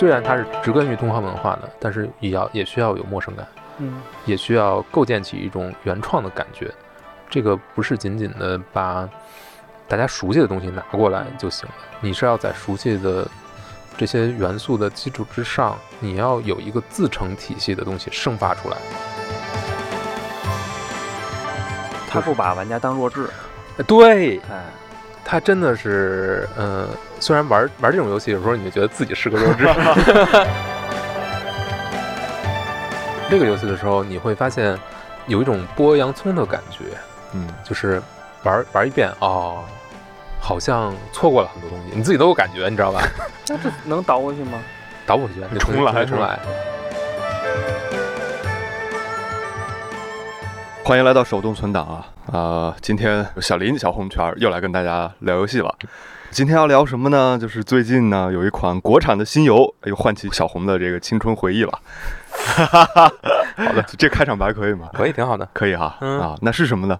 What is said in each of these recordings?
虽然它是植根于东方文化的，但是也要也需要有陌生感，嗯也需要构建起一种原创的感觉。这个不是仅仅的把大家熟悉的东西拿过来就行了，你是要在熟悉的这些元素的基础之上，你要有一个自成体系的东西生发出来。他不把玩家当弱智，呃对，哎，它真的是，呃，虽然玩玩这种游戏，有时候你就觉得自己是个弱智。这个游戏的时候，你会发现有一种剥洋葱的感觉，嗯，就是玩玩一遍哦，好像错过了很多东西，你自己都有感觉，你知道吧？那这能倒过去吗？倒不回去，你重来重来。欢迎来到手动存档啊！啊、今天小林小红圈又来跟大家聊游戏了。今天要聊什么呢？就是最近呢有一款国产的新游，又唤起小红的这个青春回忆了。好的，这开场白可以吗？可以，挺好的。可以哈、嗯啊，那是什么呢？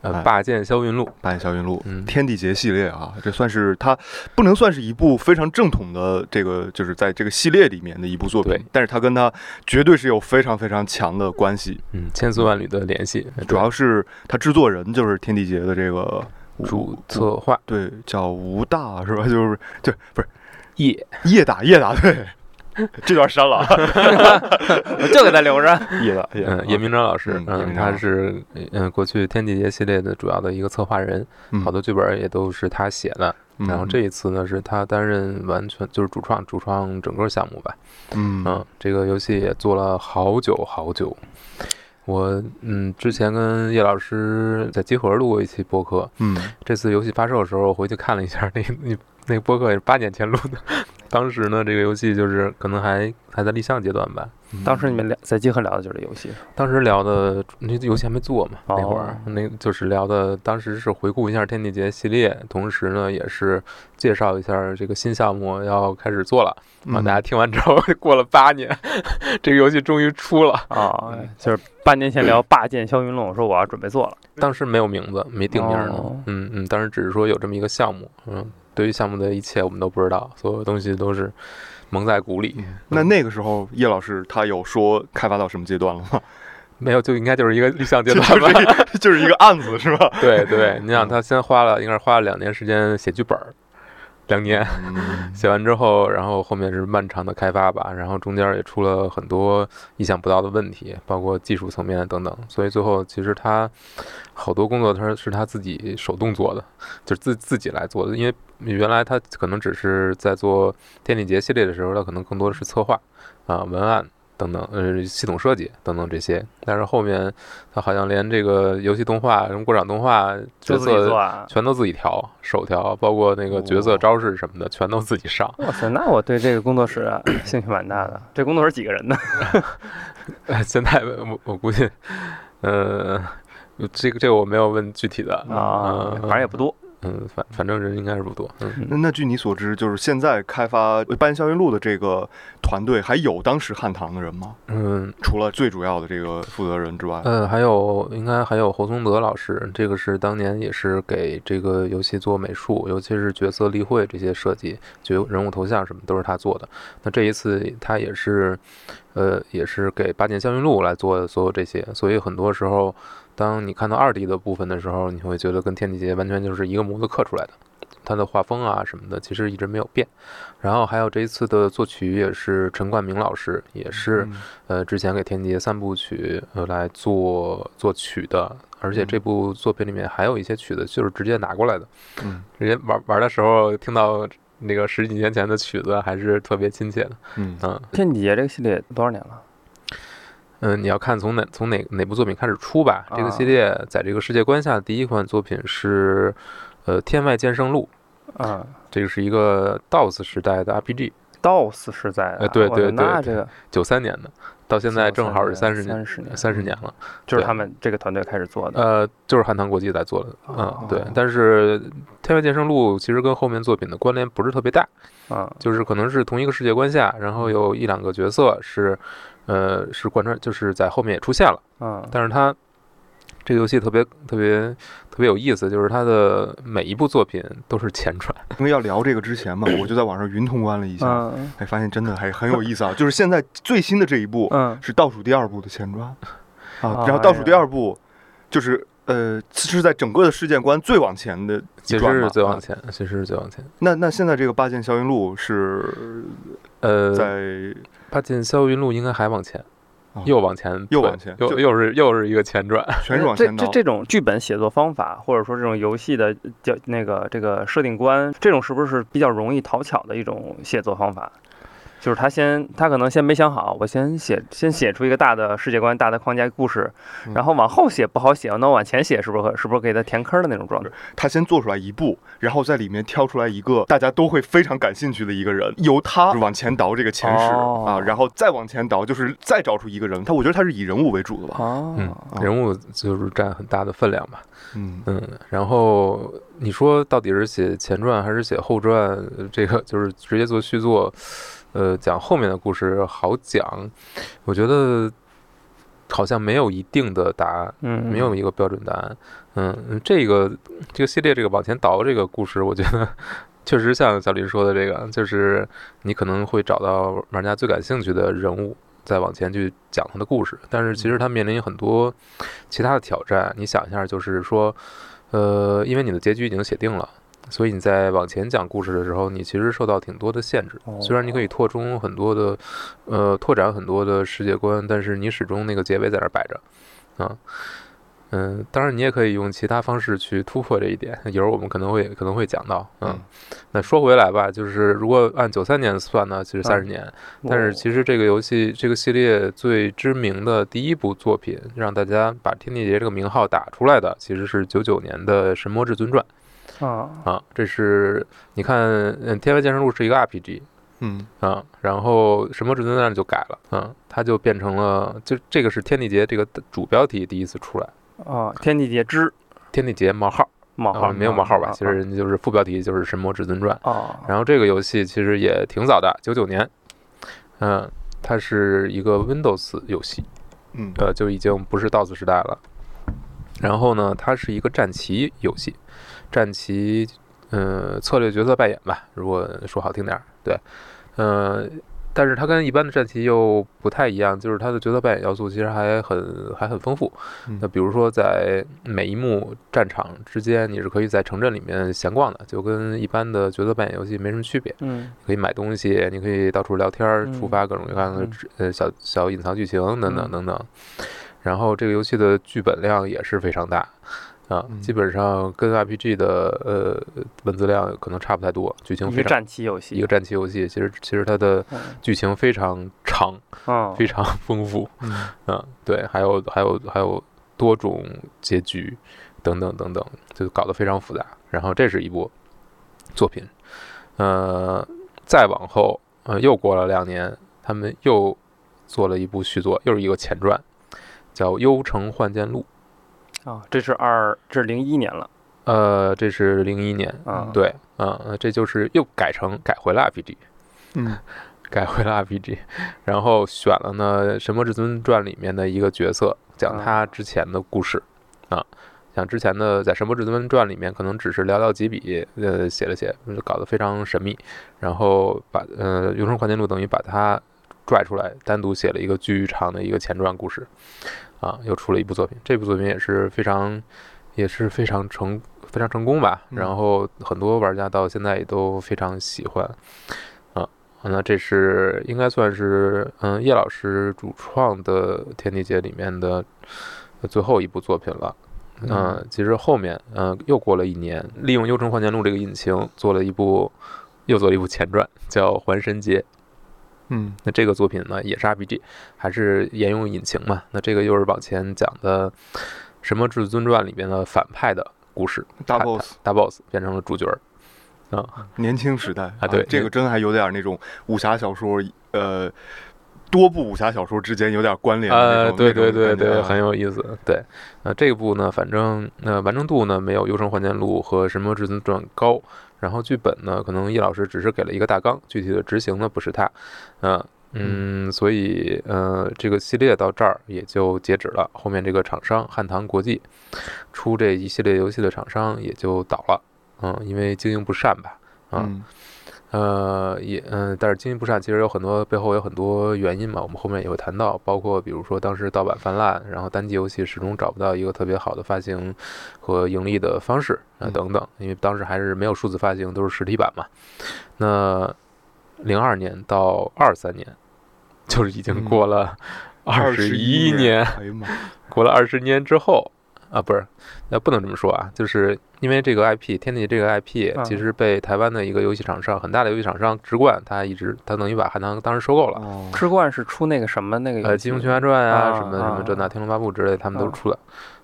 呃，哎霸剑霄云录，霸剑霄云录，嗯天地劫系列啊，这算是它不能算是一部非常正统的这个，就是在这个系列里面的一部作品，但是它跟它绝对是有非常非常强的关系。嗯，千丝万缕的联系，主要是它制作人就是天地劫的这个主策划对，叫吴大是吧？就是对不是叶，叶打叶打，对，这段删了啊，我就给他留着。叶打叶叶明章老师嗯，嗯，他是嗯过去天地劫系列的主要的一个策划人，嗯好多剧本也都是他写的。然后这一次呢，是他担任完全就是主创，主创整个项目吧。嗯嗯，这个游戏也做了好久好久。我嗯，之前跟叶老师在集合录过一期播客，嗯这次游戏发售的时候，我回去看了一下，那那那个播客也是八年前录的。当时呢，这个游戏就是可能还还在立项阶段吧。当时你们聊在集合聊的就是这游戏，当时聊的那游戏还没做嘛，那会哦儿那就是聊的，当时是回顾一下天地劫系列，同时呢也是介绍一下这个新项目要开始做了。嗯啊，大家听完之后，过了八年，这个游戏终于出了。啊，就是八年前聊《霸剑霄云录》，我说我要准备做了，当时没有名字，没定名呢。哦嗯嗯，当时只是说有这么一个项目。嗯，对于项目的一切我们都不知道，所有东西都是蒙在鼓里。那那个时候叶老师他有说开发到什么阶段了吗？没有，就应该就是一个立项阶段吧。是就是一个案子是吧？对对，你想他先花了，应该是花了两年时间写剧本儿，两年。嗯 写完之后，然后后面是漫长的开发吧，然后中间也出了很多意想不到的问题，包括技术层面等等，所以最后其实他好多工作他是他自己手动做的，就是自自己来做的，因为原来他可能只是在做电力节系列的时候，他可能更多的是策划啊、文案。等等，呃，系统设计等等这些，但是后面他好像连这个游戏动画、什么过场动画、角就自己做色啊。全都自己调，手调，包括那个角色哦招式什么的，全都自己上。哇塞，那我对这个工作室啊兴趣蛮大的。这工作室几个人呢？呃 现在我我估计，呃，这个这个我没有问具体的啊，嗯反正也不多。嗯，反反正人应该是不多。嗯，那那据你所知，就是现在开发《半霄云录》的这个团队，还有当时汉唐的人吗？嗯除了最主要的这个负责人之外，嗯，还有应该还有侯松德老师，这个是当年也是给这个游戏做美术，尤其是角色立绘这些设计，就人物头像什么都是他做的。那这一次他也是，呃，也是给八剑霄云录来做所有这些，所以很多时候，当你看到二 D 的部分的时候，你会觉得跟天地劫完全就是一个模子刻出来的。它的画风啊什么的，其实一直没有变。然后还有这一次的作曲也是陈冠明老师，也是嗯呃，之前给《天地劫》三部曲呃来做作曲的，而且这嗯部作品里面还有一些曲子就是直接拿过来的，嗯直接玩玩的时候听到那个十几年前的曲子，还是特别亲切的。嗯嗯天地劫这个系列多少年了？嗯，你要看从哪从哪哪部作品开始出吧。这个系啊列在这个世界观下，第一款作品是呃《天外剑圣录》，啊这个是一个 DOS 时代的 RPG，，DOS 时代的。呃对对对这个九三年的，到现在正好是三十年三十年，三十年了。就是他们这个团队开始做的。呃，就是汉唐国际在做的，哦嗯，对。但是《天外剑圣录》其实跟后面作品的关联不是特别大，嗯就是可能是同一个世界观下，然后有一两个角色是，呃，是贯穿，就是在后面也出现了，嗯但是它这个游戏特别特别特别有意思，就是它的每一部作品都是前传。因为要聊这个之前嘛，我就在网上云通关了一下，嗯哎，发现真的还很有意思啊。就是现在最新的这一部嗯是倒数第二部的前传啊，啊然后倒数第二部就是呃是在整个的世界观最往前的一其实是最往前，其实是最往前。那那现在这个八剑霄云录是呃，在八剑霄云路应该还往前啊，又往前，又往前又又是又是一个前传。全是往前。这这这种剧本写作方法，或者说这种游戏的叫那个这个设定观，这种是不是比较容易讨巧的一种写作方法？就是他先，他可能先没想好，我先写，先写出一个大的世界观、大的框架故事，嗯然后往后写不好写，那我往前写是不是是不是给他填坑的那种状态？他先做出来一步，然后在里面挑出来一个大家都会非常感兴趣的一个人，由他往前倒这个前史、哦啊，然后再往前倒，就是再找出一个人。他我觉得他是以人物为主的吧。哦，嗯，人物就是占很大的分量吧。嗯嗯，然后你说到底是写前传还是写后传？呃这个就是直接做续作，呃，讲后面的故事好讲。我觉得好像没有一定的答案，嗯，没有一个标准答案。嗯，这个这个系列这个往前倒这个故事，我觉得 确实像小林说的这个，就是你可能会找到玩家最感兴趣的人物。再往前去讲他的故事，但是其实他面临很多其他的挑战。你想一下，就是说，呃，因为你的结局已经写定了，所以你在往前讲故事的时候，你其实受到挺多的限制。虽然你可以拓充很多的，呃，拓展很多的世界观，但是你始终那个结尾在那儿摆着，啊。嗯，当然你也可以用其他方式去突破这一点，一会儿我们可能会可能会讲到。嗯，嗯那说回来吧，就是如果按九三年算呢，其实三十嗯年，但是其实这个游戏这个系列最知名的第一部作品，让大家把天地劫这个名号打出来的，其实是九九年的《神魔至尊传啊，》啊。这是你看，嗯，《天外剑神录》是一个 RPG 嗯啊，然后《神魔至尊传》就改了，嗯，它就变成了，就这个是天地劫这个主标题第一次出来，啊，天地劫之天地劫冒号啊，冒号没有冒号吧？啊其实人家就是副标题就是《神魔至尊传》。啊，然后这个游戏其实也挺早的，九九年，嗯，它是一个 Windows 游戏，嗯呃，就已经不是 DOS 时代了。然后呢，它是一个战棋游戏，战棋，呃，策略角色扮演吧，如果说好听点儿，对，呃，但是它跟一般的战棋又不太一样，就是它的角色扮演要素其实还很还很丰富。嗯那比如说，在每一幕战场之间，你是可以在城镇里面闲逛的，就跟一般的角色扮演游戏没什么区别。嗯可以买东西，你可以到处聊天儿，嗯触发各种各样的嗯呃小小隐藏剧情等等嗯等等。然后这个游戏的剧本量也是非常大啊，嗯。基本上跟 RPG 的呃文字量可能差不太多，剧情一个非常战棋游戏，一个战棋游戏，其实其实它的嗯。剧情非常长，嗯非常丰富。嗯。嗯，对，还有还有还有多种结局，等等等等，就搞得非常复杂。然后这是一部作品，呃，再往后，呃，又过了两年，他们又做了一部续作，又是一个前传，叫《幽城幻剑录啊，这是二，这是零一年了》。呃，这是零一年，啊，对，啊、呃，这就是又改成改回了 RPG。嗯 改回了 RPG，然后选了呢《神魔至尊传》里面的一个角色，讲他之前的故事啊。像之前的在《神魔至尊传》里面，可能只是寥寥几笔，呃，写了写，搞得非常神秘。然后把呃《幽城幻剑录》等于把它拽出来，单独写了一个巨长的一个前传故事，啊，又出了一部作品。这部作品也是非常，也是非常成非常成功吧。嗯然后很多玩家到现在也都非常喜欢。啊那这是应该算是嗯叶老师主创的《天地劫》里面的最后一部作品了。嗯，其实后面嗯又过了一年，利用《幽城幻剑录》这个引擎做了一部，又做了一部前传，叫《还神劫》。嗯那这个作品呢也是 RPG，还是沿用引擎嘛？那这个又是往前讲的《什么至尊传》里面的反派的故事，大 boss 大 boss 变成了主角儿。啊，年轻时代啊对这个真还有点那种武侠小说，呃，多部武侠小说之间有点关联的那呃，对对对对，很有意思。对，呃，这个部呢，反正呃完成度呢没有《幽城幻剑录》和《神魔至尊传》高，然后剧本呢，可能叶老师只是给了一个大纲，具体的执行呢不是他。呃，嗯，所以呃，这个系列到这儿也就截止了。后面这个厂商汉唐国际出这一系列游戏的厂商也就倒了，嗯，因为经营不善吧，啊，嗯呃，也嗯，但是经营不善其实有很多背后有很多原因嘛，我们后面也会谈到，包括比如说当时盗版泛滥，然后单机游戏始终找不到一个特别好的发行和盈利的方式啊嗯等等，因为当时还是没有数字发行，都是实体版嘛。那零二年到二三年，就是已经嗯。过了二十一21年，过了二十年之后啊，不是，那不能这么说啊，就是因为这个 IP 天地这个 IP 啊其实被台湾的一个游戏厂商，很大的游戏厂商直冠，他一直他等于把汉唐当时收购了。哦，之冠是出那个什么那个呃，《金庸群侠传》啊，啊什么什么这那《啊天龙八部》之类，他们都啊出了，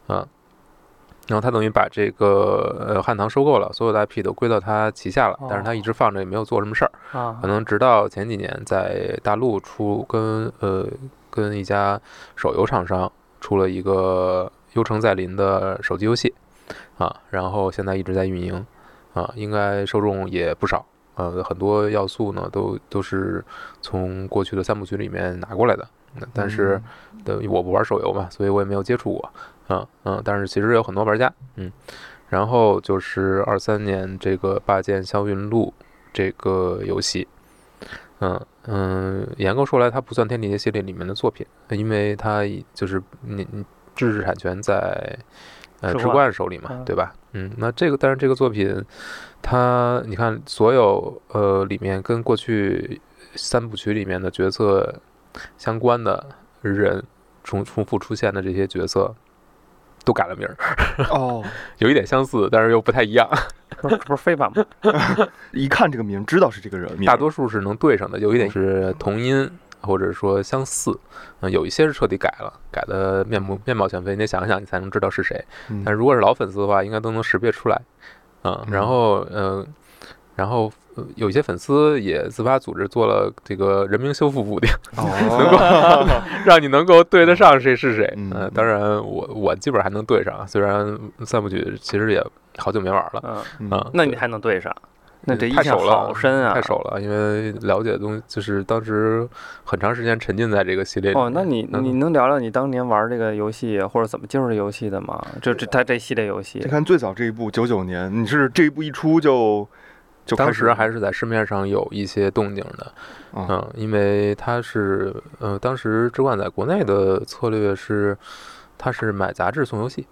嗯。然后他等于把这个呃汉唐收购了，所有的 IP 都归到他旗下了，但是他哦一直放着也没有做什么事儿，啊可能直到前几年在大陆出跟呃跟一家手游厂商出了一个《幽城再临》的手机游戏，啊，然后现在一直在运营，啊，应该受众也不少，呃，很多要素呢都都是从过去的三部曲里面拿过来的，但是的我不玩手游嘛，所以我也没有接触过，嗯嗯，但是其实有很多玩家，嗯，然后就是二三年这个《霸剑霄云录》这个游戏，嗯嗯，严格说来，它不算天地系列里面的作品，因为它就是你你知识产权在呃直直冠冠手里嘛，嗯对吧？嗯，那这个但是这个作品，它你看所有呃里面跟过去三部曲里面的角色相关的人重重复出现的这些角色。都改了名儿，哦，有一点相似，但是又不太一样。不是这不是非版吗？一看这个名知道是这个人名，大多数是能对上的，有一点是同音或者说相似，嗯，有一些是彻底改了，改的面目面貌全非，你得想想你才能知道是谁。嗯。但如果是老粉丝的话，应该都能识别出来，嗯，嗯。然后呃，然后呃有一些粉丝也自发组织做了这个人名修复补丁，哦，让你能够对得上谁是谁。嗯呃，当然我我基本上还能对上，虽然三部曲其实也好久没玩了，嗯，那你还能对上？那这印太象熟了，好深啊！太熟了，因为了解的东西就是当时很长时间沉浸在这个系列里哦，那你嗯你能聊聊你当年玩这个游戏或者怎么进入这游戏的吗？就这它这系列游戏你看最早这一部九九年，你是这一部一出就就开始当时还是在市面上有一些动静的，啊嗯，因为它是呃，当时之冠在国内的策略是，它是买杂志送游戏，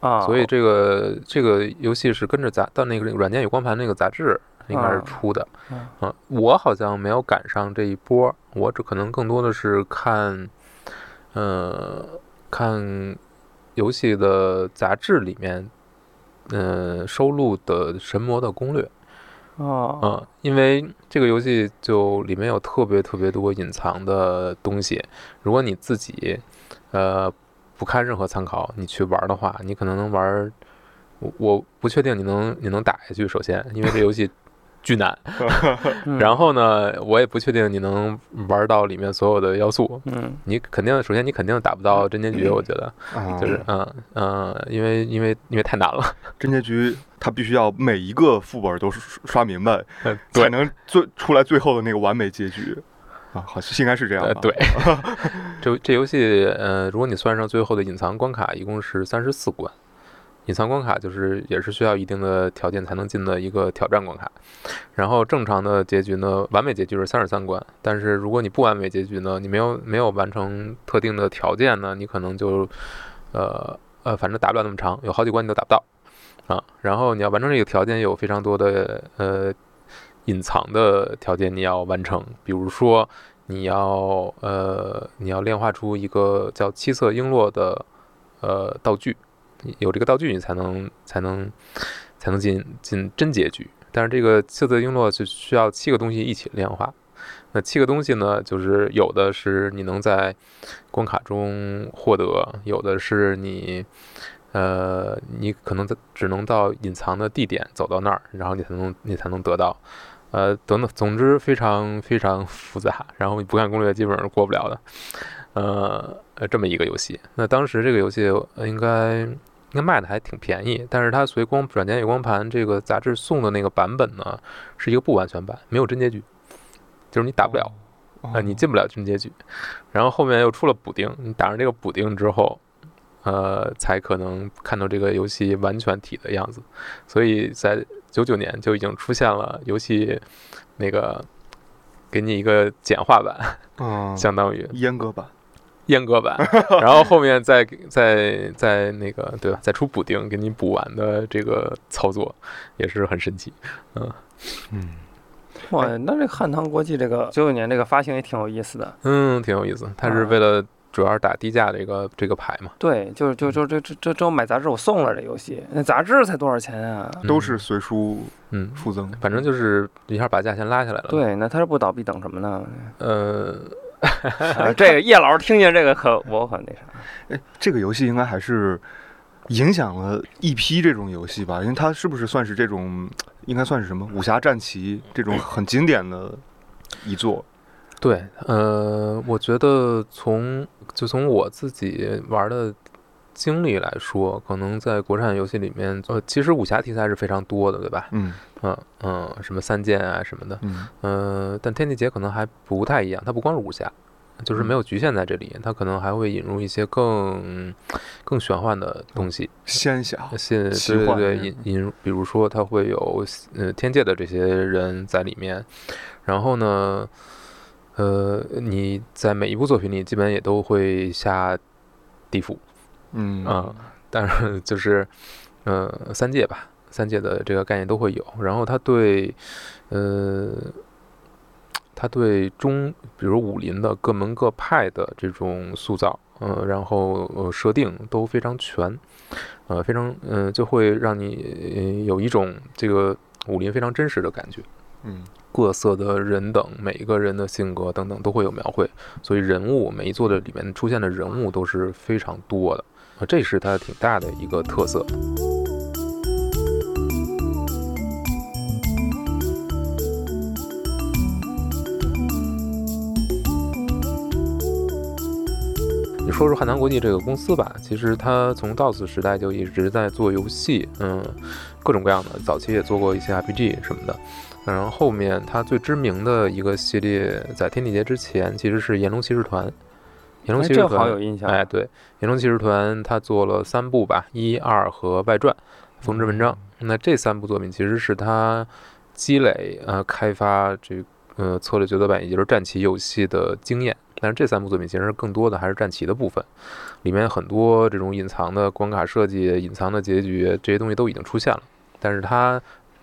啊，所以这个这个游戏是跟着杂到那个软件与光盘那个杂志应该是啊出的，啊嗯，我好像没有赶上这一波，我只可能更多的是看，呃，看游戏的杂志里面，呃，收录的神魔的攻略，哦。嗯，因为这个游戏就里面有特别特别多隐藏的东西，如果你自己呃不看任何参考，你去玩的话，你可能能玩。我我不确定你能你能打下去，首先，因为这游戏巨难。嗯然后呢，我也不确定你能玩到里面所有的要素。嗯你肯定首先你肯定打不到真结局，我觉得啊，就是嗯嗯，因为因为因为太难了。真结局，它必须要每一个副本都刷刷明白，呃才能最出来最后的那个完美结局啊，好像应该是这样吧？呃，对，这这游戏呃，如果你算上最后的隐藏关卡，一共是三十四关。隐藏关卡就是也是需要一定的条件才能进的一个挑战关卡，然后正常的结局呢，完美结局是三十三关，但是如果你不完美结局呢，你没有没有完成特定的条件呢，你可能就呃呃，反正打不了那么长，有好几关你都打不到啊。然后你要完成这个条件，有非常多的呃隐藏的条件你要完成，比如说你要呃你要炼化出一个叫七色璎珞的呃道具，有这个道具你才能才能才能进进真结局。但是这个七色璎珞是需要七个东西一起炼化。那七个东西呢，就是有的是你能在关卡中获得，有的是你，呃，你可能只能到隐藏的地点走到那儿，然后你才能你才能得到，呃，等等，总之非常非常复杂，然后你不看攻略基本上是过不了的，呃呃，这么一个游戏。那当时这个游戏呃应该应该卖的还挺便宜，但是它随光软件与光盘这个杂志送的那个版本呢，是一个不完全版，没有真结局，就是你打不了。啊，你进不了真结局。然后后面又出了补丁，你打上这个补丁之后，呃，才可能看到这个游戏完全体的样子。所以在九九年就已经出现了游戏那个给你一个简化版，嗯，相当于阉割版。阉割版，然后后面再再再那个对吧？再出补丁给你补完的这个操作也是很神奇，嗯嗯，哇，那这汉唐国际这个九九年这个发行也挺有意思的。嗯，挺有意思。它是为了主要是打低价这个这个牌嘛。对，就是就就这这这这我买杂志我送了这游戏，那杂志才多少钱啊？都是随书嗯，附赠。反正就是一下把价钱拉下来了。，对，那他是不倒闭等什么呢？呃，啊这个叶老师听见这个可我很那啥。哎，这个游戏应该还是影响了一批这种游戏吧？因为它是不是算是这种，应该算是什么武侠战棋这种很经典的一作？对，呃，我觉得从就从我自己玩的经历来说，可能在国产游戏里面，呃，其实武侠题材是非常多的，对吧？嗯嗯嗯，什么三剑啊什么的，嗯呃，但天地劫可能还不太一样，它不光是武侠，就是没有局限在这里，它可能还会引入一些更更玄幻的东西，仙侠。现奇对对对，引引，比如说它会有呃天界的这些人在里面，然后呢，呃，你在每一部作品里基本也都会下地府，嗯啊但是就是呃三界吧，三界的这个概念都会有。然后他对呃，他对中，比如武林的各门各派的这种塑造，呃，然后呃设定都非常全，呃，非常嗯、呃就会让你、呃有一种这个武林非常真实的感觉。嗯各色的人等，每一个人的性格等等都会有描绘，所以人物每一座的里面出现的人物都是非常多的，这是它挺大的一个特色。你说说汉唐国际这个公司吧，其实它从 DOS 时代就一直在做游戏，嗯，各种各样的，早期也做过一些 RPG 什么的。然后后面他最知名的一个系列，在天地劫之前其实是《炎龙骑士团》。炎龙骑士团，好有印象。哎，对，《炎龙骑士团》他做了三部吧，一、二和外传，风之文章。那这三部作品其实是他积累呃开发这呃策略角色版，也就是战棋游戏的经验。但是这三部作品其实更多的还是战棋的部分，里面很多这种隐藏的关卡设计、隐藏的结局这些东西都已经出现了。但是它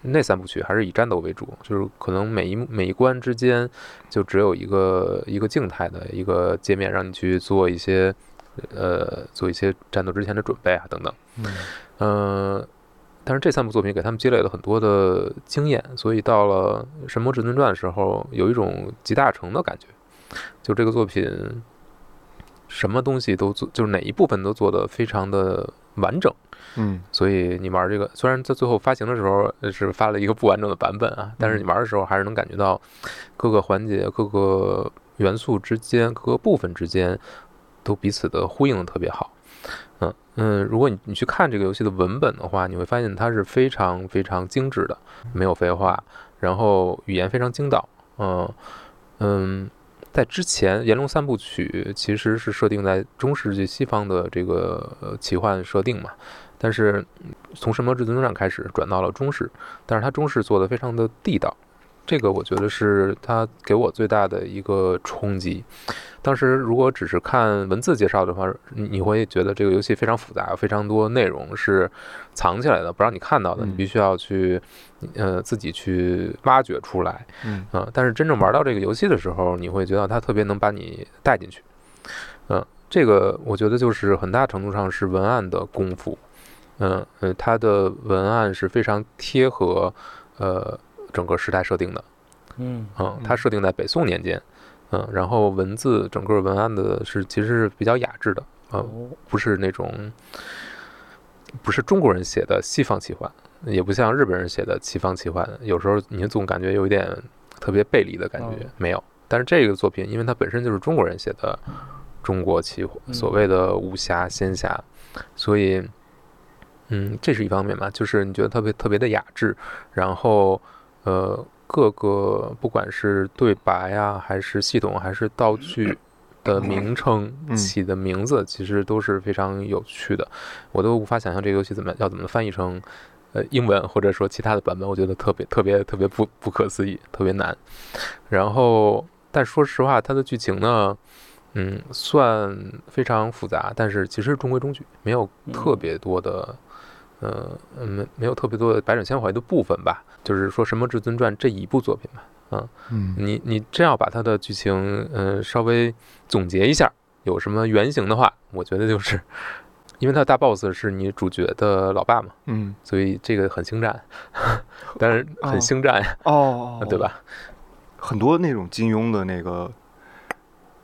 那三部曲还是以战斗为主，就是可能每一每一关之间就只有一个一个静态的一个界面，让你去做一些呃做一些战斗之前的准备啊等等。嗯呃，但是这三部作品给他们积累了很多的经验，所以到了《神魔至尊传》的时候，有一种集大成的感觉。就这个作品，什么东西都做，就是哪一部分都做得非常的完整。嗯所以你玩这个，虽然在最后发行的时候呃是发了一个不完整的版本啊，但是你玩的时候还是能感觉到各个环节、各个元素之间、各个部分之间都彼此的呼应的特别好。嗯嗯，如果你你去看这个游戏的文本的话，你会发现它是非常非常精致的，没有废话，然后语言非常精到。嗯嗯，在之前《炎龙三部曲》其实是设定在中世纪西方的这个呃奇幻设定嘛，但是嗯从《神魔至尊传》开始转到了中式，但是它中式做的非常的地道，这个我觉得是它给我最大的一个冲击。当时如果只是看文字介绍的话，你你会觉得这个游戏非常复杂，非常多内容是藏起来的，不让你看到的，你嗯必须要去呃自己去挖掘出来。嗯啊、但是真正玩到这个游戏的时候，你会觉得它特别能把你带进去。嗯、这个我觉得就是很大程度上是文案的功夫。嗯呃，它的文案是非常贴合呃整个时代设定的。嗯嗯，它设定在北宋年间。嗯，然后文字整个文案的是其实是比较雅致的，嗯，哦不是那种不是中国人写的西方奇幻，也不像日本人写的西方奇幻，有时候你总感觉有一点特别背离的感觉，哦没有。但是这个作品，因为它本身就是中国人写的中国奇所谓的武侠仙侠，所以，嗯，这是一方面吧，就是你觉得特别特别的雅致，然后，呃，各个不管是对白呀，还是系统，还是道具 的名称嗯起的名字，其实都是非常有趣的。我都无法想象这个游戏怎么要怎么翻译成呃英文，或者说其他的版本，我觉得特别特别特别不不可思议，特别难。然后，但说实话，它的剧情呢，嗯，算非常复杂，但是其实中规中矩，没有特别多的。呃，嗯，没没有特别多的百转千回的部分吧，就是说《神魔至尊传》这一部作品吧，嗯你你真要把它的剧情，呃，稍微总结一下，有什么原型的话，我觉得就是，因为它的大 boss 是你主角的老爸嘛，嗯所以这个很星战，但是哦很星战呀，哦，对？吧？很多那种金庸的那个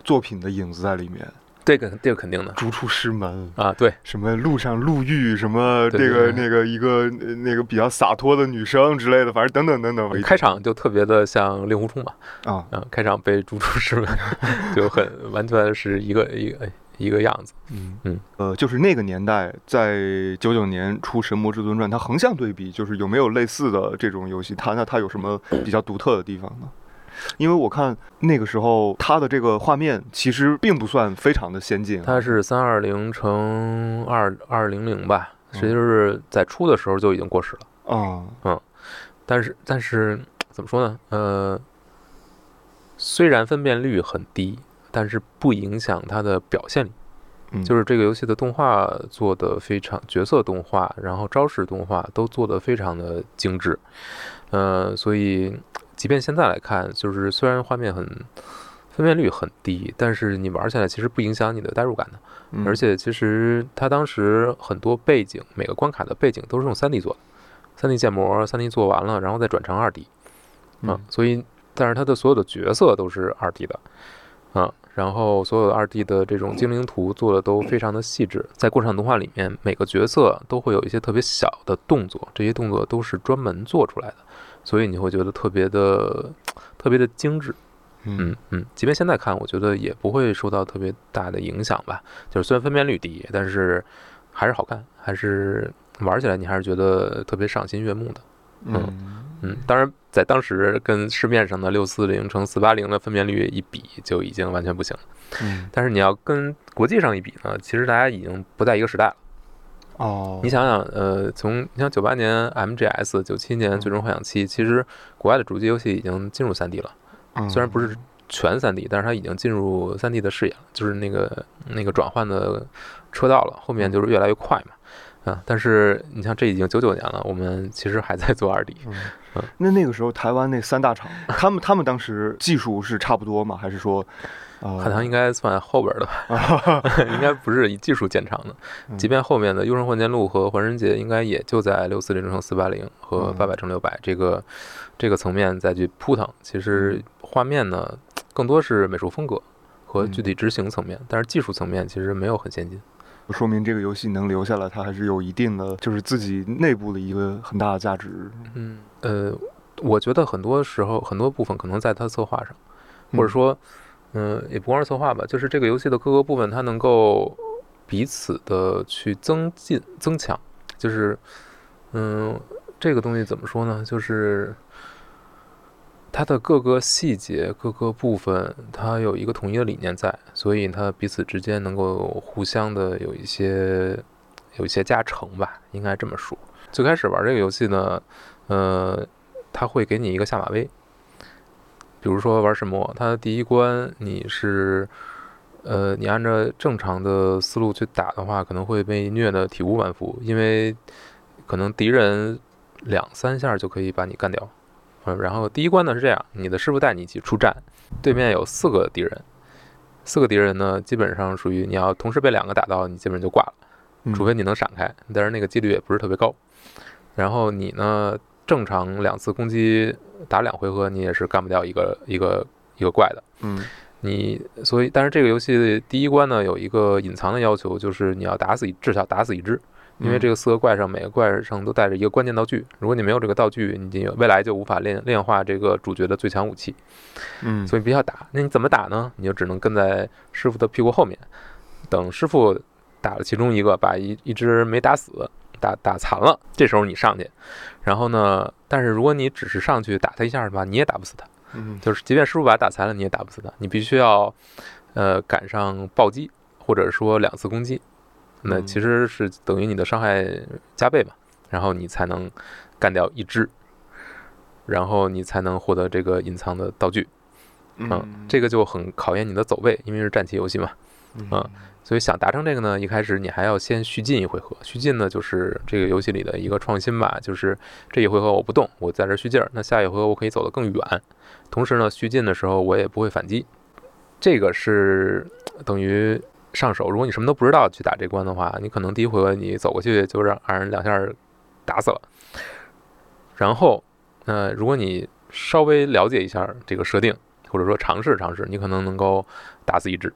作品的影子在里面，这个这个肯定的逐出师门。啊，对，什么路上路遇，什么这个对那个一个呃那个比较洒脱的女生之类的，反正等等等等。开场就特别的像令狐冲嘛，啊，啊，开场被逐出师门，就很完全是一个一个一个样子。嗯嗯呃，就是那个年代，在九九年出《神魔至尊传》，它横向对比，就是有没有类似的这种游戏？它那它有什么比较独特的地方呢？因为我看那个时候它的这个画面其实并不算非常的先进啊，它是三二零乘二二零零吧，嗯实际是在出的时候就已经过时了。啊，但是但是怎么说呢？呃，虽然分辨率很低，但是不影响它的表现力。嗯，就是这个游戏的动画做的非常，角色动画，然后招式动画都做的非常的精致。呃，所以即便现在来看，就是虽然画面很分辨率很低，但是你玩起来其实不影响你的代入感的。嗯而且其实它当时很多背景，每个关卡的背景都是用 3D 做的，3D 建模，3D 做完了，然后再转成 2D 啊嗯，所以但是它的所有的角色都是 2D 的啊，然后所有的 2D 的这种精灵图做的都非常的细致，在过场动画里面，每个角色都会有一些特别小的动作，这些动作都是专门做出来的，所以你会觉得特别的特别的精致。嗯嗯，即便现在看，我觉得也不会受到特别大的影响吧。就是虽然分辨率低，但是还是好看，还是玩起来你还是觉得特别赏心悦目的。嗯嗯，当然在当时跟市面上的六四零乘四八零的分辨率一比，就已经完全不行了。嗯但是你要跟国际上一比呢，其实大家已经不在一个时代了。哦，你想想，呃，从你像九八年 MGS，九七年《最终幻想七》，其实国外的主机游戏已经进入三 D 了。嗯虽然不是全3 D，但是它已经进入3 D 的视野了，就是那个那个转换的车道了，后面就是越来越快嘛。啊，但是你像这已经九九年了，我们其实还在做 2D。嗯那那个时候台湾那三大厂，他们他们当时技术是差不多吗？还是说，呃，汉唐应该算后边的吧，应该不是以技术见长的。嗯 即便后面的《幽神幻剑录》和《环人节》应该也就在六四零乘四八零和嗯八百乘六百这个这个层面再去扑腾。其实画面呢，更多是美术风格和具体执行层面，但是技术层面其实没有很先进。说明这个游戏能留下来，它还是有一定的，就是自己内部的一个很大的价值。嗯，呃，我觉得很多时候很多部分可能在它策划上，或者嗯说，嗯、嗯也不光是策划吧，就是这个游戏的各个部分它能够彼此的去增进、增强，就是，嗯，这个东西怎么说呢？就是它的各个细节、各个部分，它有一个统一的理念在，所以它彼此之间能够互相的有一些有一些加成吧，应该这么说。最开始玩这个游戏呢，呃，它会给你一个下马威，比如说玩神魔，它的第一关你是，呃，你按照正常的思路去打的话，可能会被虐得体无完肤，因为可能敌人两三下就可以把你干掉。嗯，然后第一关呢是这样，你的师傅带你一起出战，对面有四个敌人，四个敌人呢基本上属于你要同时被两个打到，你基本上就挂了。嗯除非你能闪开，但是那个几率也不是特别高。然后你呢，正常两次攻击打两回合，你也是干不掉一个一个一个怪的。嗯你所以，但是这个游戏第一关呢有一个隐藏的要求，就是你要打死一至少打死一只，因为这个个四个怪上每个怪上都带着一个关键道具，如果你没有这个道具，你未来就无法炼炼化这个主角的最强武器。嗯，所以必须要打。那你怎么打呢？你就只能跟在师傅的屁股后面，等师傅打了其中一个，把一一只没打死，打打残了，这时候你上去，然后呢，但是如果你只是上去打他一下的话，你也打不死他，嗯。就是即便师傅把他打残了，你也打不死他，你必须要呃赶上暴击，或者说两次攻击，那嗯。其实是等于你的伤害加倍嘛，然后你才能干掉一只，然后你才能获得这个隐藏的道具。嗯，这个就很考验你的走位，因为是战棋游戏嘛。嗯所以想达成这个呢，一开始你还要先续进一回合。续进呢，就是这个游戏里的一个创新吧，就是这一回合我不动，我在这儿续劲儿，那下一回合我可以走得更远。同时呢，续进的时候我也不会反击。这个是等于上手。如果你什么都不知道去打这关的话，你可能第一回合你走过去就让让人两下打死了。然后，呃，如果你稍微了解一下这个设定，或者说尝试尝试，你可能能够打死一只。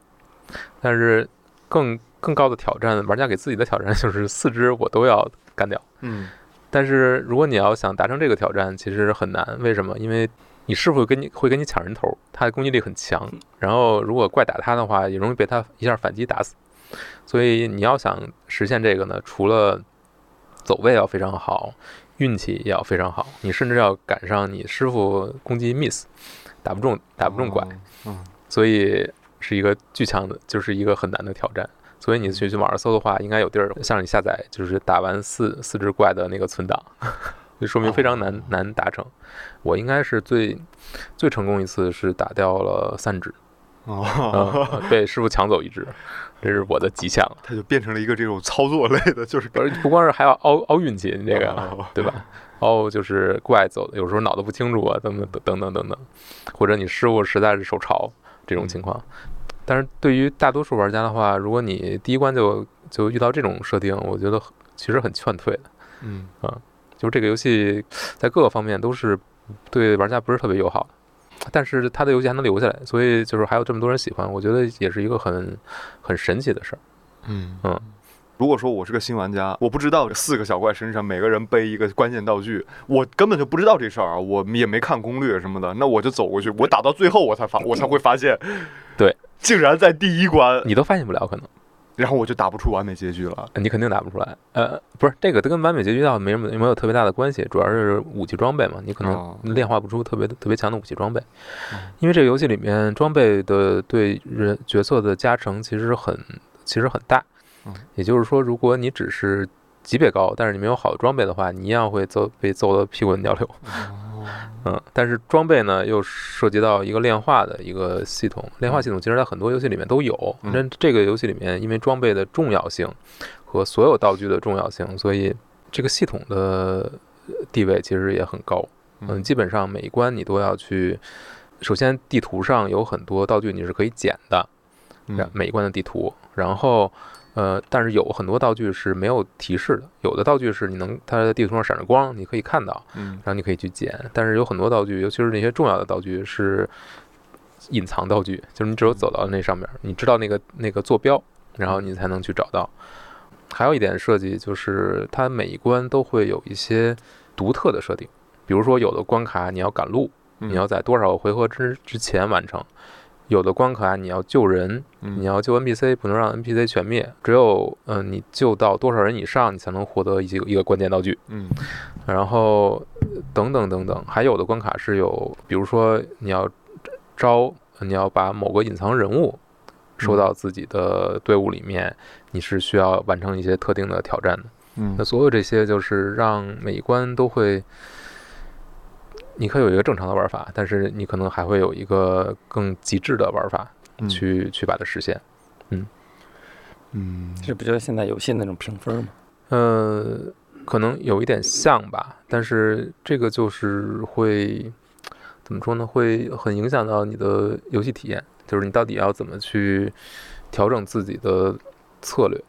但是更更高的挑战，玩家给自己的挑战 就是四只我都要干掉。嗯但是如果你要想达成这个挑战，其实很难。为什么？因为你师傅跟你会跟你抢人头，他的攻击力很强。然后如果怪打他的话，也容易被他一下反击打死。所以你要想实现这个呢，除了走位要非常好，运气也要非常好，你甚至要赶上你师傅攻击 miss，打不中打不中怪。嗯所以是一个巨强的，就是一个很难的挑战。所以你去去网上搜的话，应该有地儿向你下载，就是打完四四只怪的那个存档，就说明非常难难达成。我应该是最最成功一次是打掉了三只，哦，嗯，被师傅抢走一只，这是我的极限了。它就变成了一个这种操作类的，就是不不光是还要凹凹运气，你这个哦对吧？凹就是怪走的，有时候脑子不清楚啊，等等等等等等，或者你师傅实在是手潮这种情况。但是对于大多数玩家的话，如果你第一关就就遇到这种设定，我觉得其实很劝退的。嗯就是这个游戏在各个方面都是对玩家不是特别友好的，但是他的游戏还能留下来，所以就是还有这么多人喜欢，我觉得也是一个很很神奇的事儿。嗯嗯。如果说我是个新玩家，我不知道四个小怪身上每个人背一个关键道具，我根本就不知道这事儿啊，我也没看攻略什么的，那我就走过去，我打到最后我才发，我才会发现，对，竟然在第一关，你都发现不了，可能。然后我就打不出完美结局了。你肯定打不出来。呃，不是这个，它跟完美结局倒没什么没有特别大的关系，主要是武器装备嘛，你可哦。能炼化不出特别特别强的武器装备。嗯，因为这个游戏里面装备的对人角色的加成其实很其实很大。嗯，也就是说，如果你只是级别高，但是你没有好的装备的话，你一样会揍被揍得屁滚尿流。嗯，但是装备呢又涉及到一个炼化的一个系统，炼化系统其实在很多游戏里面都有。嗯那这个游戏里面，因为装备的重要性和所有道具的重要性，所以这个系统的地位其实也很高。嗯，基本上每一关你都要去。首先，地图上有很多道具你是可以捡的，然嗯每一关的地图，然后。呃，但是有很多道具是没有提示的，有的道具是你能它在地图上闪着光，你可以看到，嗯然后你可以去捡。但是有很多道具，尤其是那些重要的道具是隐藏道具，就是你只有走到那上面，你知道那个那个坐标，然后你才能去找到。还有一点设计就是它每一关都会有一些独特的设定，比如说有的关卡你要赶路，嗯你要在多少回合之之前完成。有的关卡你要救人，嗯你要救 NPC，不能让 NPC 全灭。只有嗯、呃你救到多少人以上，你才能获得一些一个关键道具。嗯然后呃等等等等，还有的关卡是有，比如说你要招，你要把某个隐藏人物收到自己的队伍里面，你是需要完成一些特定的挑战的。嗯那所有这些就是让每一关都会，你可以有一个正常的玩法，但是你可能还会有一个更极致的玩法嗯去、去把它实现。嗯嗯这不就是现在游戏那种评分吗？呃，可能有一点像吧，但是这个就是会怎么说呢？会很影响到你的游戏体验，就是你到底要怎么去调整自己的策略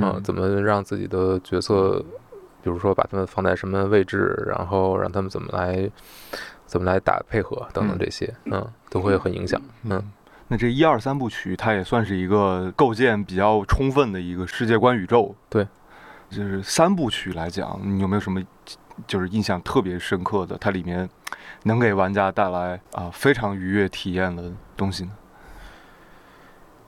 啊、怎么让自己的角色，比如说把他们放在什么位置，然后让他们怎么来怎么来打配合等等嗯这些，嗯，都会很影响。嗯嗯，那这一二三部曲，它也算是一个构建比较充分的一个世界观宇宙。对，就是三部曲来讲，你有没有什么就是印象特别深刻的？它里面能给玩家带来啊、非常愉悦体验的东西呢？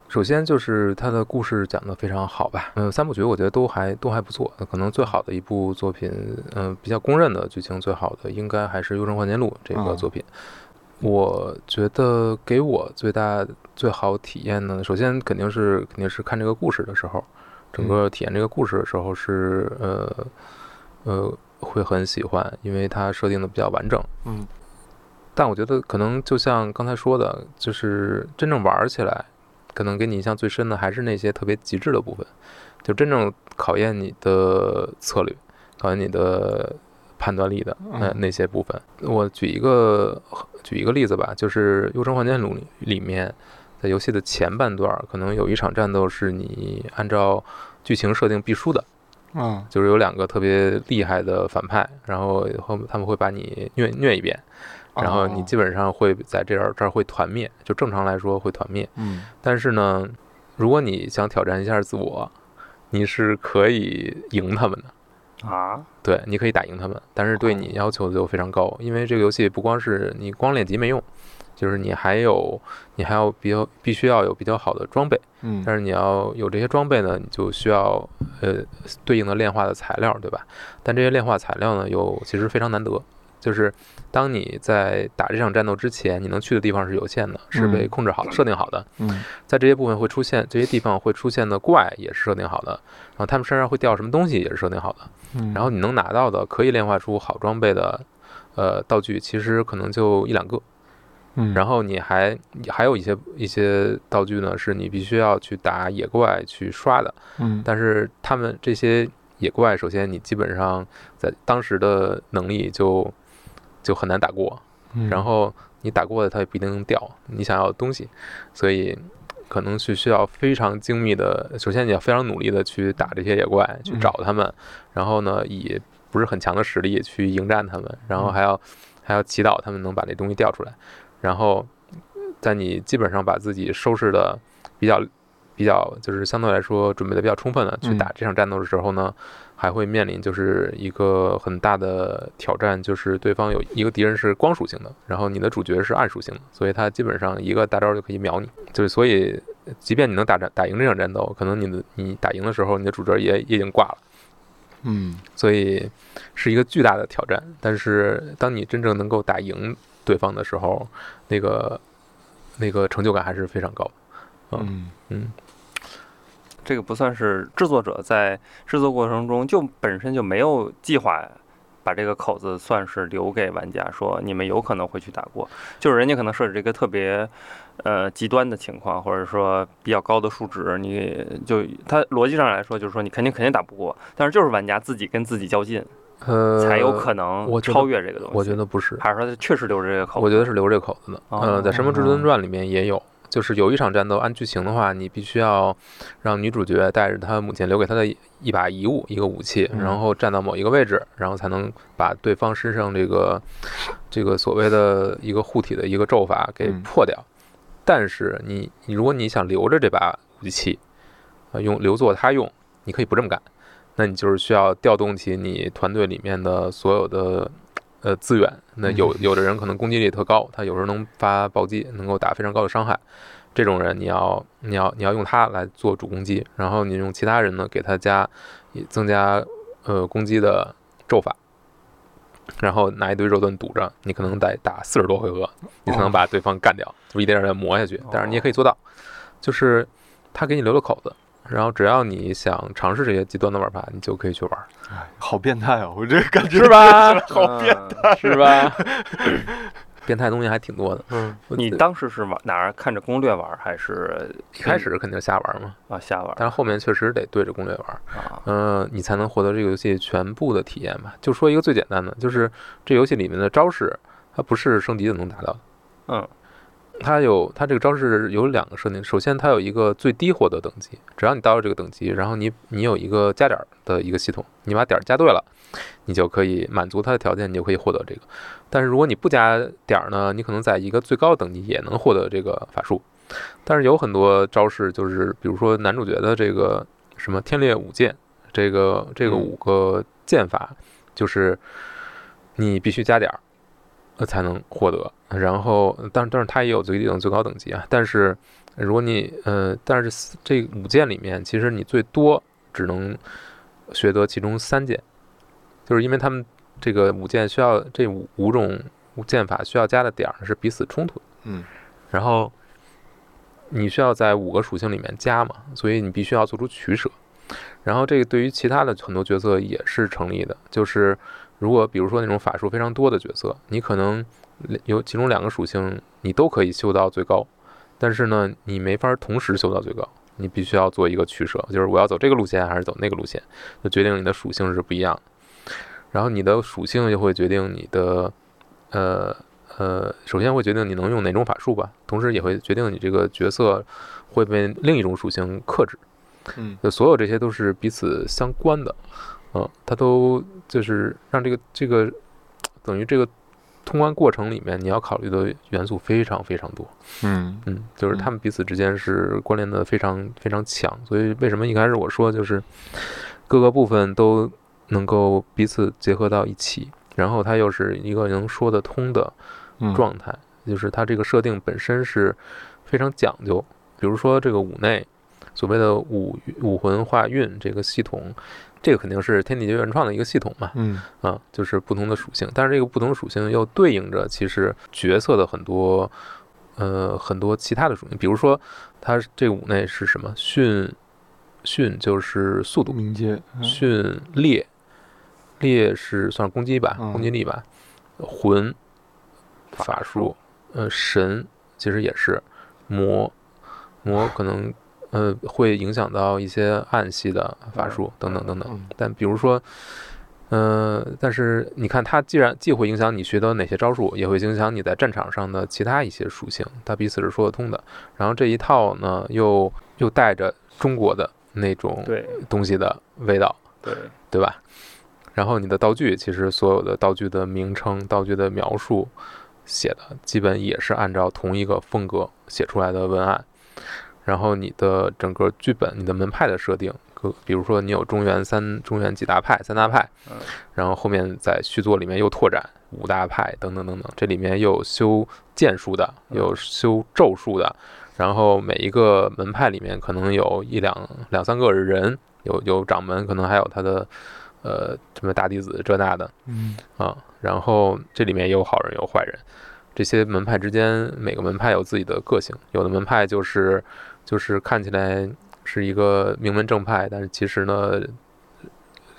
首先就是他的故事讲得非常好吧，嗯，三部曲我觉得都还都还不错。可能最好的一部作品，嗯，比较公认的剧情最好的，应该还是《幽城幻剑录》这个作品。我觉得给我最大最好体验呢，首先肯定是肯定是看这个故事的时候，整个体验这个故事的时候是呃呃会很喜欢，因为它设定的比较完整。嗯。但我觉得可能就像刚才说的，就是真正玩起来，可能给你印象最深的还是那些特别极致的部分，就真正考验你的策略，考验你的。判断力的那那些部分，我举一个举一个例子吧，就是《幽城幻剑录》里里面，在游戏的前半段，可能有一场战斗是你按照剧情设定必输的，嗯，就是有两个特别厉害的反派，然后后他们会把你虐虐一遍，然后你基本上会在这儿这儿会团灭，就正常来说会团灭，嗯，但是呢，如果你想挑战一下自我，你是可以赢他们的。啊，对，你可以打赢他们，但是对你要求就非常高，因为这个游戏不光是你光练级没用，就是你还有你还要比较必须要有比较好的装备，嗯，但是你要有这些装备呢，你就需要呃对应的炼化的材料，对吧？但这些炼化材料呢，又其实非常难得。就是当你在打这场战斗之前，你能去的地方是有限的，是被控制好、设定好的。嗯，在这些部分会出现，这些地方会出现的怪也是设定好的，然后他们身上会掉什么东西也是设定好的。嗯，然后你能拿到的可以炼化出好装备的，呃，道具其实可能就一两个。嗯，然后你还还有一些一些道具呢，是你必须要去打野怪去刷的。嗯，但是他们这些野怪，首先你基本上在当时的能力就。就很难打过，然后你打过的它也不一定能掉你想要的东西，所以可能是需要非常精密的。首先你要非常努力的去打这些野怪，去找他们，然后呢以不是很强的实力去迎战他们，然后还要还要祈祷他们能把那东西掉出来，然后在你基本上把自己收拾的比较比较就是相对来说准备的比较充分的去打这场战斗的时候呢。还会面临就是一个很大的挑战，就是对方有一个敌人是光属性的，然后你的主角是暗属性的，所以他基本上一个大招就可以秒你。就是所以，即便你能打战打赢这场战斗，可能你的你打赢的时候，你的主角也也已经挂了。嗯，所以是一个巨大的挑战。但是当你真正能够打赢对方的时候，那个那个成就感还是非常高。嗯嗯。这个不算是制作者在制作过程中就本身就没有计划把这个口子算是留给玩家，说你们有可能会去打过，就是人家可能设置这个特别呃极端的情况，或者说比较高的数值，你就它逻辑上来说就是说你肯定肯定打不过，但是就是玩家自己跟自己较劲，呃，才有可能超越这个东西。我觉得不是，还是说确实留着这个口子？我觉得是留这个口子的。嗯，在《神魔至尊传》里面也有。就是有一场战斗，按剧情的话，你必须要让女主角带着她母亲留给她的一把遗物，一个武器，然后站到某一个位置，然后才能把对方身上这个这个所谓的一个护体的一个咒法给破掉。但是你你如果你想留着这把武器啊，用留作他用，你可以不这么干，那你就是需要调动起你团队里面的所有的。呃，资源那有有的人可能攻击力特高，他有时候能发暴击，能够打非常高的伤害。这种人你要你要你要用他来做主攻击，然后你用其他人呢给他加增加呃攻击的咒法，然后拿一堆肉盾堵着，你可能得打四十多回合，你才能把对方干掉，就一点点磨下去。但是你也可以做到，就是他给你留了口子。然后只要你想尝试这些极端的玩法，你就可以去玩。哎，好变态啊！我这感觉是吧？好变态，是吧？变态东西还挺多的。嗯，你当时是玩哪儿看着攻略玩，还是一开始肯定瞎玩嘛？啊，瞎玩。但是后面确实得对着攻略玩啊，嗯，你才能获得这个游戏全部的体验吧？就说一个最简单的，就是这游戏里面的招式，它不是升级就能达到的。嗯。它有，它这个招式有两个设定。首先，它有一个最低获得等级，只要你到了这个等级，然后你你有一个加点的一个系统，你把点加对了，你就可以满足它的条件，你就可以获得这个。但是如果你不加点呢，你可能在一个最高等级也能获得这个法术。但是有很多招式，就是比如说男主角的这个什么天裂五剑，这个这个五个剑法，就是你必须加点儿。呃，才能获得。然后，但但是它也有最低等、最高等级啊。但是，如果你呃，但是这五件里面，其实你最多只能学得其中三件，就是因为他们这个五件需要这五五种剑法需要加的点儿是彼此冲突的，嗯，然后你需要在五个属性里面加嘛，所以你必须要做出取舍。然后这个对于其他的很多角色也是成立的，就是如果比如说那种法术非常多的角色，你可能有其中两个属性你都可以修到最高，但是呢，你没法同时修到最高，你必须要做一个取舍，就是我要走这个路线还是走那个路线，就决定你的属性是不一样的。然后你的属性就会决定你的，呃呃，首先会决定你能用哪种法术吧，同时也会决定你这个角色会被另一种属性克制。嗯，就所有这些都是彼此相关的，嗯，它都就是让这个这个等于这个通关过程里面你要考虑的元素非常非常多，嗯。嗯，就是他们彼此之间是关联的非常非常强，所以为什么一开始我说就是各个部分都能够彼此结合到一起，然后它又是一个能说得通的嗯。状态，就是它这个设定本身是非常讲究。比如说这个五内所谓的五武魂化运这个系统，这个肯定是天地劫原创的一个系统嘛，嗯。啊，就是不同的属性，但是这个不同的属性又对应着其实角色的很多呃很多其他的属性，比如说它这个五内是什么？迅迅就是速度，敏捷，嗯。迅烈烈是算是攻击吧，嗯。攻击力吧，魂法术，呃神其实也是魔魔可能呃会影响到一些暗系的法术等等等等。嗯但比如说，呃，但是你看，它既然既会影响你学到哪些招数，也会影响你在战场上的其他一些属性，它彼此是说得通的。然后这一套呢，又又带着中国的那种对东西的味道，对，对吧？然后你的道具，其实所有的道具的名称、道具的描述写的，基本也是按照同一个风格写出来的文案。然后你的整个剧本、你的门派的设定，比如说你有中原三、中原几大派、三大派嗯，然后后面在续作里面又拓展五大派等等等等，这里面又有修剑术的，嗯有修咒术的，然后每一个门派里面可能有一两两三个人，有有掌门，可能还有他的呃什么大弟子这那的嗯啊，然后这里面也有好人有坏人，这些门派之间每个门派有自己的个性，有的门派就是就是看起来是一个名门正派，但是其实呢。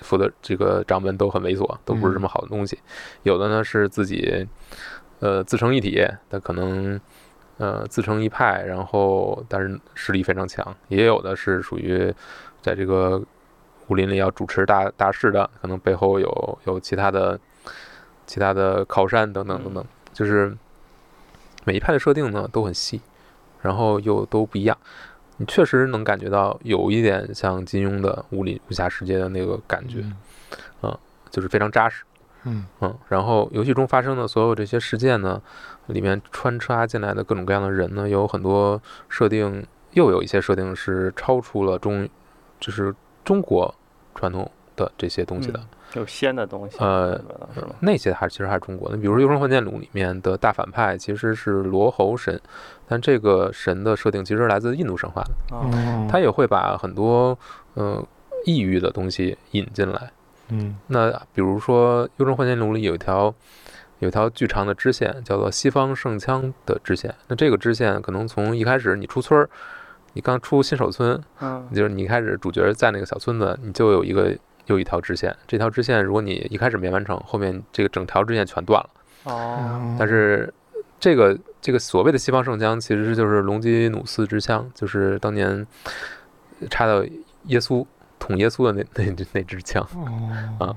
负责这个掌门都很猥琐，都不是什么好的东西。有的呢是自己，呃，自成一体，他可能，呃，自成一派，然后但是实力非常强。也有的是属于在这个武林里要主持大大事的，可能背后有有其他的其他的靠山等等等等，就是每一派的设定呢都很细，然后又都不一样。你确实能感觉到有一点像金庸的武林武侠世界的那个感觉，嗯就是非常扎实。嗯嗯，然后游戏中发生的所有这些事件呢，里面穿插进来的各种各样的人呢，有很多设定，又有一些设定是超出了中，就是中国传统的这些东西的。嗯有仙的东西，呃是吧？那些还其实还是中国的，比如说《幽深幻剑录》里面的大反派其实是罗喉神，但这个神的设定其实是来自印度神话的，他也会把很多呃异域的东西引进来。嗯那比如说《幽深幻剑录》里有一条有一条巨长的支线，叫做西方圣枪的支线。那这个支线可能从一开始你出村儿，你刚出新手村，嗯就是你一开始主角在那个小村子，你就有一个有一条支线。这条支线如果你一开始没完成，后面这个整条支线全断了。哦，但是这个这个所谓的西方圣枪，其实就是隆基努斯之枪，就是当年插到耶稣捅耶稣的那那那支枪。哦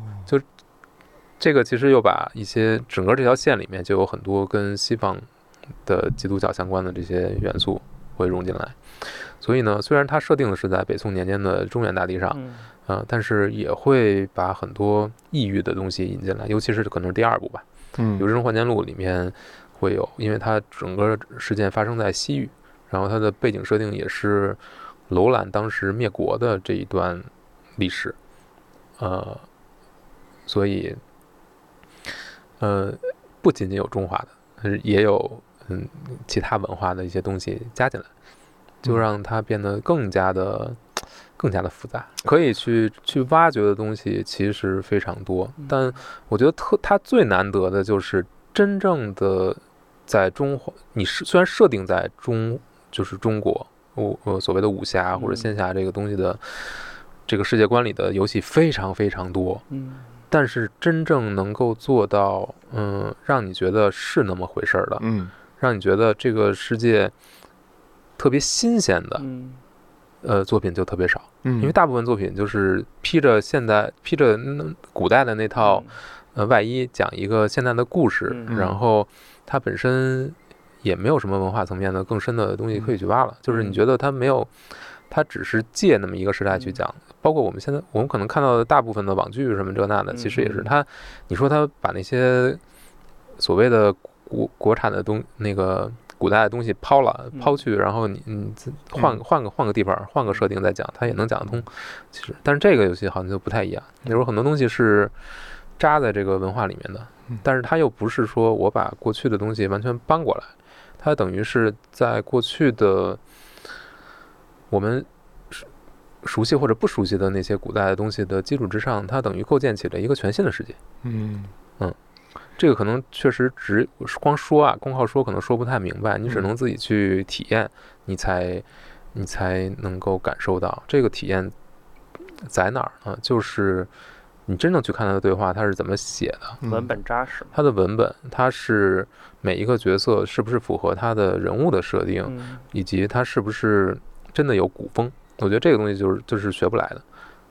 这个其实又把一些整个这条线里面就有很多跟西方的基督教相关的这些元素会融进来，所以呢，虽然它设定的是在北宋年间的中原大地上，嗯啊、但是也会把很多异域的东西引进来，尤其是可能是第二部吧，嗯《游真幻剑录》里面会有，因为它整个事件发生在西域，然后它的背景设定也是楼兰当时灭国的这一段历史，呃，所以，呃，不仅仅有中华的，呃也有嗯其他文化的一些东西加进来，就让它变得更加的。更加的复杂，可以去去挖掘的东西其实非常多，但我觉得特它最难得的就是真正的在中华，你是虽然设定在中就是中国，我我所谓的武侠或者仙侠这个东西的这个世界观里的游戏非常非常多，嗯，但是真正能够做到，嗯，让你觉得是那么回事儿的，嗯，让你觉得这个世界特别新鲜的，嗯，呃，作品就特别少。嗯，因为大部分作品就是披着现代、披着古代的那套呃外衣，讲一个现代的故事，然后它本身也没有什么文化层面的更深的东西可以去挖了。就是你觉得它没有，它只是借那么一个时代去讲。包括我们现在我们可能看到的大部分的网剧什么这那的，其实也是它。你说它把那些所谓的国国产的东那个。古代的东西抛了抛去，然后你你换换个换个地方换个设定再讲，它也能讲得通。其实，但是这个游戏好像就不太一样。比如很多东西是扎在这个文化里面的，但是它又不是说我把过去的东西完全搬过来，它等于是在过去的我们熟熟悉或者不熟悉的那些古代的东西的基础之上，它等于构建起了一个全新的世界。嗯嗯。这个可能确实只光说啊，光靠说可能说不太明白，你只能自己去体验，你才你才能够感受到这个体验在哪儿呢？就是你真正去看他的对话，他是怎么写的，文本扎实，他的文本，他是每一个角色是不是符合他的人物的设定，以及他是不是真的有古风？我觉得这个东西就是就是学不来的，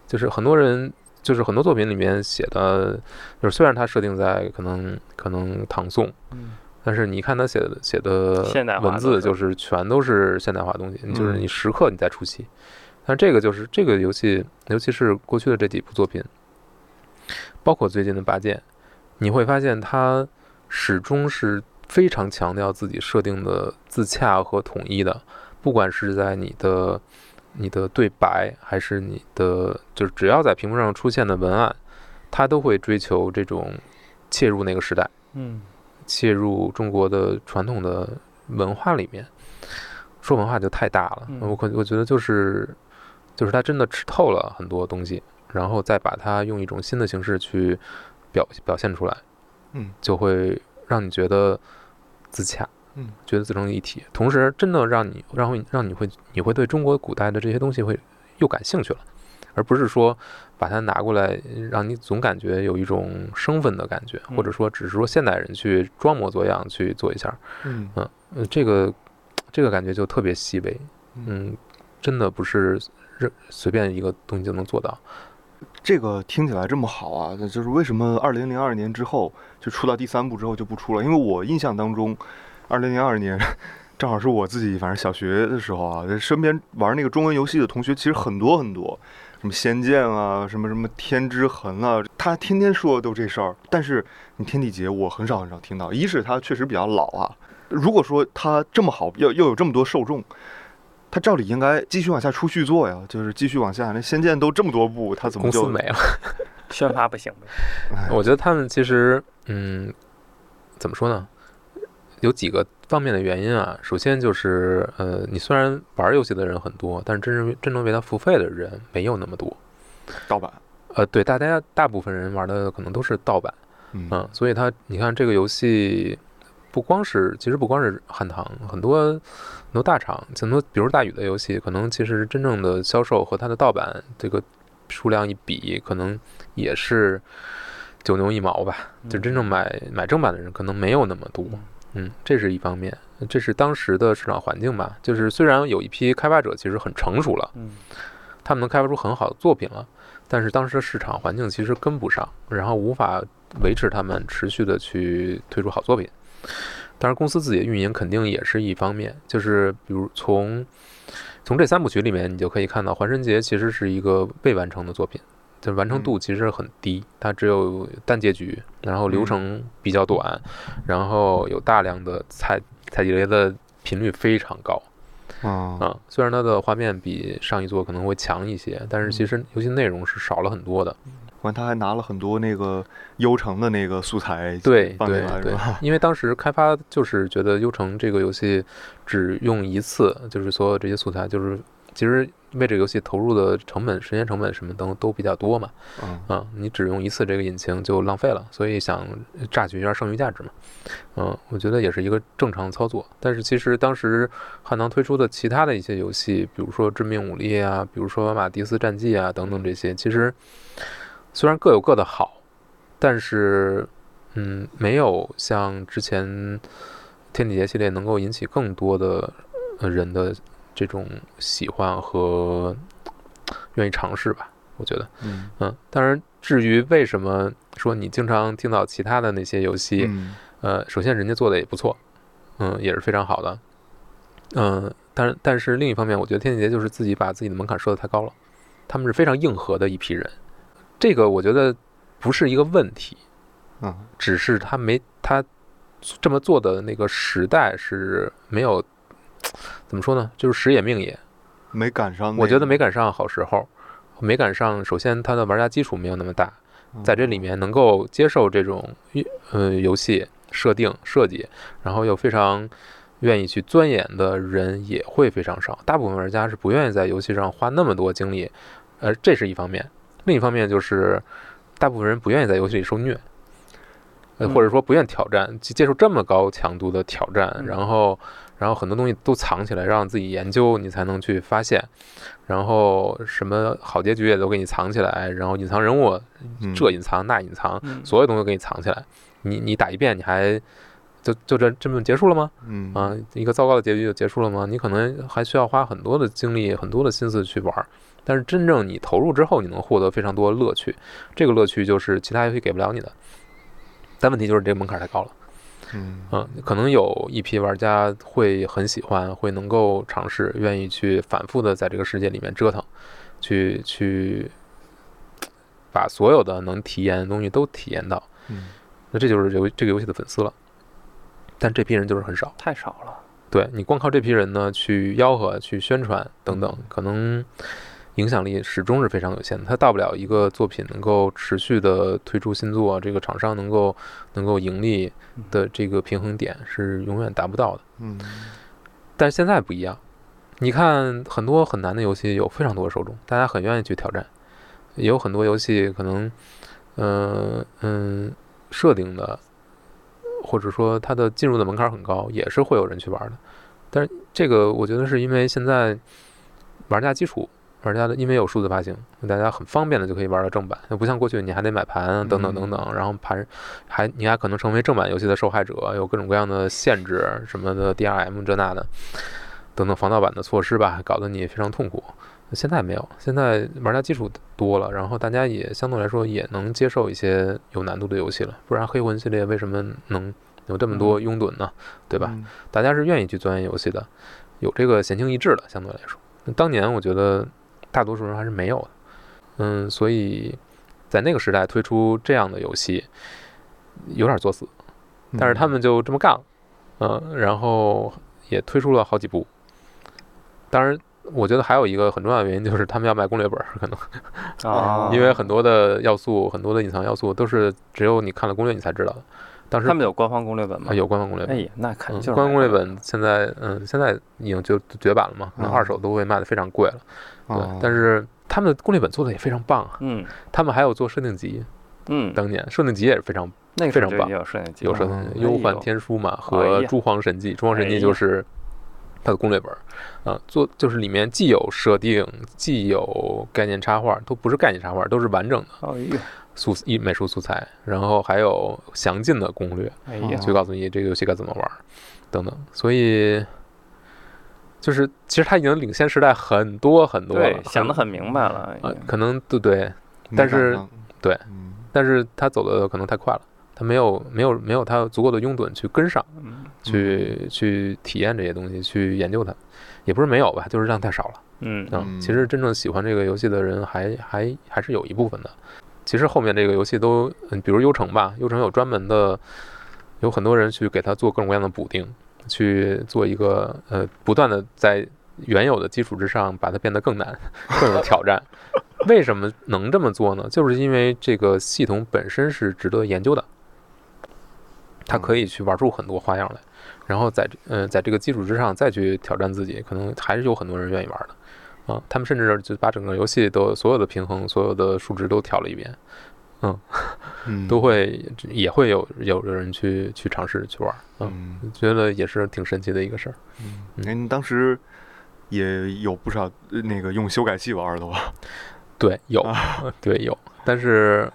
就是很多人。就是很多作品里面写的，就是虽然它设定在可能可能唐宋，嗯，但是你看他写的写的文字，就是全都是现代化东西，就是你时刻你在出戏。但这个就是这个游戏，尤其是过去的这几部作品，包括最近的《八剑》，你会发现它始终是非常强调自己设定的自洽和统一的，不管是在你的。你的对白还是你的，就是只要在屏幕上出现的文案，它都会追求这种切入那个时代，嗯，切入中国的传统的文化里面。说文化就太大了，我可我觉得就是，就是他真的吃透了很多东西，然后再把它用一种新的形式去表表现出来，嗯，就会让你觉得自洽。嗯，觉得自成一体，同时真的让你让会让你会你会对中国古代的这些东西会又感兴趣了，而不是说把它拿过来让你总感觉有一种生分的感觉，或者说只是说现代人去装模作样去做一下，嗯。嗯，这个这个感觉就特别细微，嗯，真的不是任随便一个东西就能做到。这个听起来这么好啊，那就是为什么二零零二年之后就出到第三部之后就不出了？因为我印象当中。二零零二年，正好是我自己反正小学的时候啊，身边玩那个中文游戏的同学其实很多很多，什么《仙剑》啊，什么什么《天之痕》啊，他天天说的都这事儿。但是你《天地劫》，我很少很少听到。一是它确实比较老啊，如果说它这么好，又又有这么多受众，他照理应该继续往下出续作呀，就是继续往下。那《仙剑》都这么多部，他怎么就没了？宣发不行呗？我觉得他们其实，嗯，怎么说呢？有几个方面的原因啊，首先就是，呃，你虽然玩游戏的人很多，但是真正真正为它付费的人没有那么多。盗版，呃，对，大家大部分人玩的可能都是盗版，嗯，所以它，你看这个游戏，不光是，其实不光是汉唐，很多很多大厂，很多比如大宇的游戏，可能其实真正的销售和它的盗版这个数量一比，可能也是九牛一毛吧，就真正买买正版的人可能没有那么多。嗯，这是一方面，这是当时的市场环境吧。就是虽然有一批开发者其实很成熟了，嗯，他们能开发出很好的作品了，但是当时的市场环境其实跟不上，然后无法维持他们持续的去推出好作品。当然，公司自己的运营肯定也是一方面。就是比如从从这三部曲里面，你就可以看到《环神节》其实是一个未完成的作品。就完成度其实很低，它只有单结局，然后流程比较短，然后有大量的采采集雷的频率非常高，啊。虽然它的画面比上一座可能会强一些，但是其实游戏内容是少了很多的，完他还拿了很多那个优城的那个素材对对对因为当时开发就是觉得《优城》这个游戏只用一次，就是所有这些素材，就是其实为这个游戏投入的成本、时间成本什么都都比较多嘛。嗯啊，你只用一次这个引擎就浪费了，所以想榨取一下剩余价值嘛。嗯，我觉得也是一个正常操作。但是其实当时汉唐推出的其他的一些游戏，比如说《致命武力》啊，比如说《马蒂斯战记》啊等等这些，其实虽然各有各的好，但是嗯，没有像之前天地劫系列能够引起更多的呃人的这种喜欢和愿意尝试吧。我觉得。嗯嗯，当然，至于为什么说你经常听到其他的那些游戏，嗯呃，首先人家做的也不错，嗯，也是非常好的，嗯，但是但是另一方面，我觉得天地劫就是自己把自己的门槛设的太高了，他们是非常硬核的一批人，这个我觉得不是一个问题，嗯只是他没他这么做的那个时代是没有怎么说呢，就是时也命也，没赶上那个，我觉得没赶上好时候，没赶上。首先，它的玩家基础没有那么大，嗯在这里面能够接受这种呃游戏设定设计，然后又非常愿意去钻研的人也会非常少。大部分玩家是不愿意在游戏上花那么多精力，呃，这是一方面。另一方面就是，大部分人不愿意在游戏里受虐，呃，嗯或者说不愿挑战，接接受这么高强度的挑战，嗯然后。然后很多东西都藏起来，让自己研究，你才能去发现。然后什么好结局也都给你藏起来，然后隐藏人物嗯这隐藏那隐藏，嗯所有东西都给你藏起来。你你打一遍，你还就就这这么结束了吗？嗯啊，一个糟糕的结局就结束了吗？你可能还需要花很多的精力、很多的心思去玩儿。但是真正你投入之后，你能获得非常多的乐趣，这个乐趣就是其他游戏给不了你的。但问题就是这个门槛太高了。嗯嗯，可能有一批玩家会很喜欢，会能够尝试，愿意去反复的在这个世界里面折腾，去去把所有的能体验的东西都体验到。嗯那这就是游这个游戏的粉丝了。但这批人就是很少，太少了。对你光靠这批人呢去吆喝、去宣传等等，可能影响力始终是非常有限的。它大不了一个作品能够持续的推出新作，这个厂商能够能够盈利的这个平衡点是永远达不到的。嗯但是现在不一样，你看很多很难的游戏有非常多的受众，大家很愿意去挑战，也有很多游戏可能，呃嗯，设定的或者说它的进入的门槛很高，也是会有人去玩的。但是这个我觉得是因为现在玩家基础。玩家的，因为有数字发行，大家很方便的就可以玩到正版，那不像过去你还得买盘啊等等等等，然后盘还你还可能成为正版游戏的受害者，有各种各样的限制什么的 DRM 这那的等等防盗版的措施吧，搞得你非常痛苦。现在没有，现在玩家基础多了，然后大家也相对来说也能接受一些有难度的游戏了，不然黑魂系列为什么能有这么多拥趸呢？对吧？嗯大家是愿意去钻研游戏的，有这个闲情逸致的，相对来说。那当年我觉得大多数人还是没有的，嗯，所以在那个时代推出这样的游戏，有点作死，但是他们就这么干了，嗯，然后也推出了好几部。当然，我觉得还有一个很重要的原因就是他们要卖攻略本儿，可能啊，因为很多的要素、很多的隐藏要素都是只有你看了攻略你才知道的。当时他们有官方攻略本吗啊？有官方攻略本哎，呀，那肯嗯，定就是官方攻略本现在，嗯，现在已经就绝版了嘛，可能嗯二手都会卖的非常贵了。对，哦。但是他们的攻略本做的也非常棒啊，嗯。他们还有做设定集，嗯，当年设定集也是非常那个非常棒。有设定集，有设定嗯集，忧患天书嘛哎和诸皇神记，诸皇神记哎呀就是它的攻略本儿。啊，做就是里面既有设定，既有概念插画，都不是概念插画，都是完整的素一美术素材，然后还有详尽的攻略。哎呀，去告诉你这个游戏该怎么玩儿，等等。所以就是其实他已经领先时代很多很多了对，，想得很明白了，呃，可能对对，但是对嗯。但是他走的可能太快了，他没有没有没有他足够的拥趸去跟上，嗯。去去体验这些东西，去研究它，也不是没有吧，就是量太少了。嗯。其实真正喜欢这个游戏的人还还还是有一部分的。其实后面这个游戏都，嗯，比如幽城吧，幽城有专门的，有很多人去给它做各种各样的补丁，去做一个呃，不断的在原有的基础之上把它变得更难，更有挑战。为什么能这么做呢？就是因为这个系统本身是值得研究的，它可以去玩出很多花样来，然后在呃在这个基础之上再去挑战自己，可能还是有很多人愿意玩的啊。他们甚至就把整个游戏都所有的平衡、所有的数值都调了一遍，嗯。都会也会有有人去去尝试去玩，嗯，嗯。觉得也是挺神奇的一个事儿。嗯，嗯。哎，你当时也有不少呃那个用修改器玩的吧？对，有，啊。对有，但是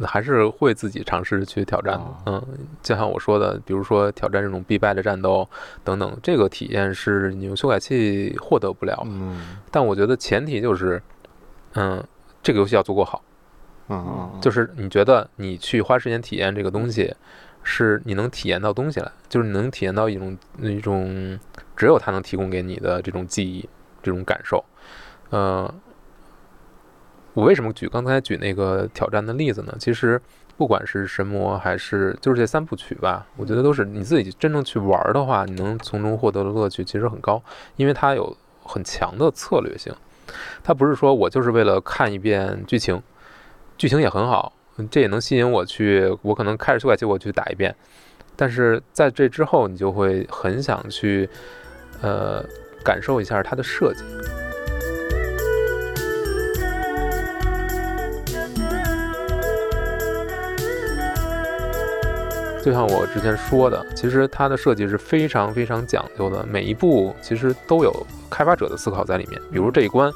呃还是会自己尝试去挑战嗯，就像我说的，比如说挑战这种必败的战斗等等，这个体验是你用修改器获得不了。嗯。但我觉得前提就是，嗯，这个游戏要足够好，嗯嗯，就是你觉得你去花时间体验这个东西，是你能体验到东西来，就是你能体验到一种一种只有它能提供给你的这种记忆、这种感受。呃，我为什么举刚才举那个挑战的例子呢？其实不管是神魔还是就是这三部曲吧，我觉得都是你自己真正去玩的话，你能从中获得的乐趣其实很高，因为它有很强的策略性。它不是说我就是为了看一遍剧情，剧情也很好，这也能吸引我去，我可能开着修改器我去打一遍，但是在这之后，你就会很想去，呃，感受一下它的设计。就像我之前说的，其实它的设计是非常非常讲究的，每一步其实都有开发者的思考在里面。比如这一关，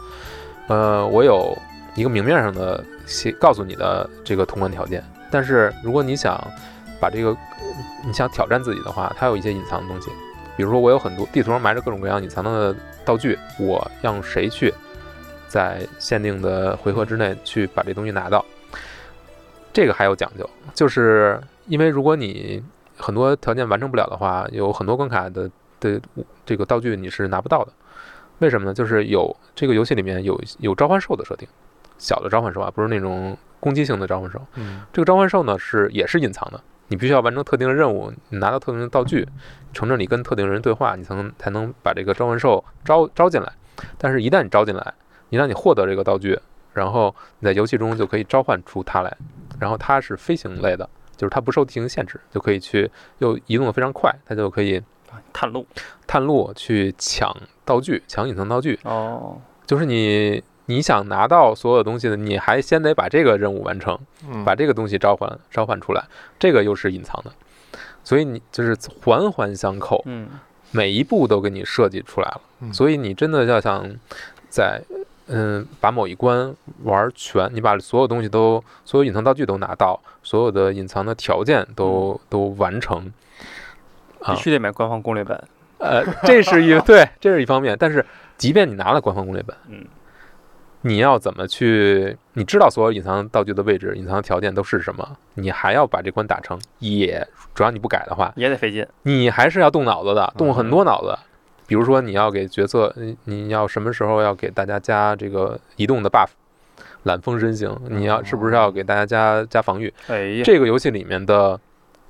呃，我有一个明面上的写告诉你的这个通关条件，但是如果你想把这个你想挑战自己的话，它有一些隐藏的东西，比如说我有很多地图上埋着各种各样隐藏的道具，我让谁去在限定的回合之内去把这东西拿到，这个还有讲究，就是因为如果你很多条件完成不了的话，有很多关卡的的这个道具你是拿不到的。为什么呢？就是有这个游戏里面有有召唤兽的设定，小的召唤兽啊，不是那种攻击性的召唤兽。嗯这个召唤兽呢是也是隐藏的，你必须要完成特定的任务，你拿到特定的道具，乘着你跟特定人对话，你才能才能把这个召唤兽招招进来。但是，一旦你招进来，一旦你获得这个道具，然后你在游戏中就可以召唤出它来。然后它是飞行类的，就是它不受地形限制，就可以去又移动的非常快，它就可以探路探路去抢道具，抢隐藏道具。哦，就是你你想拿到所有东西的，你还先得把这个任务完成。嗯把这个东西召唤召唤出来，这个又是隐藏的，所以你就是环环相扣，嗯每一步都给你设计出来了。嗯所以你真的要想在嗯把某一关玩全，你把所有东西都所有隐藏道具都拿到，所有的隐藏的条件都都完成。啊必须得买官方攻略本。呃，这是一 对，这是一方面，但是即便你拿了官方攻略本，嗯，你要怎么去？你知道所有隐藏道具的位置、隐藏条件都是什么？你还要把这关打成，也主要你不改的话，也得费劲。你还是要动脑子的，动很多脑子。比如说，你要给角色，你你要什么时候要给大家加这个移动的 buff，懒风身形，你要是不是要给大家加加防御？这个游戏里面的，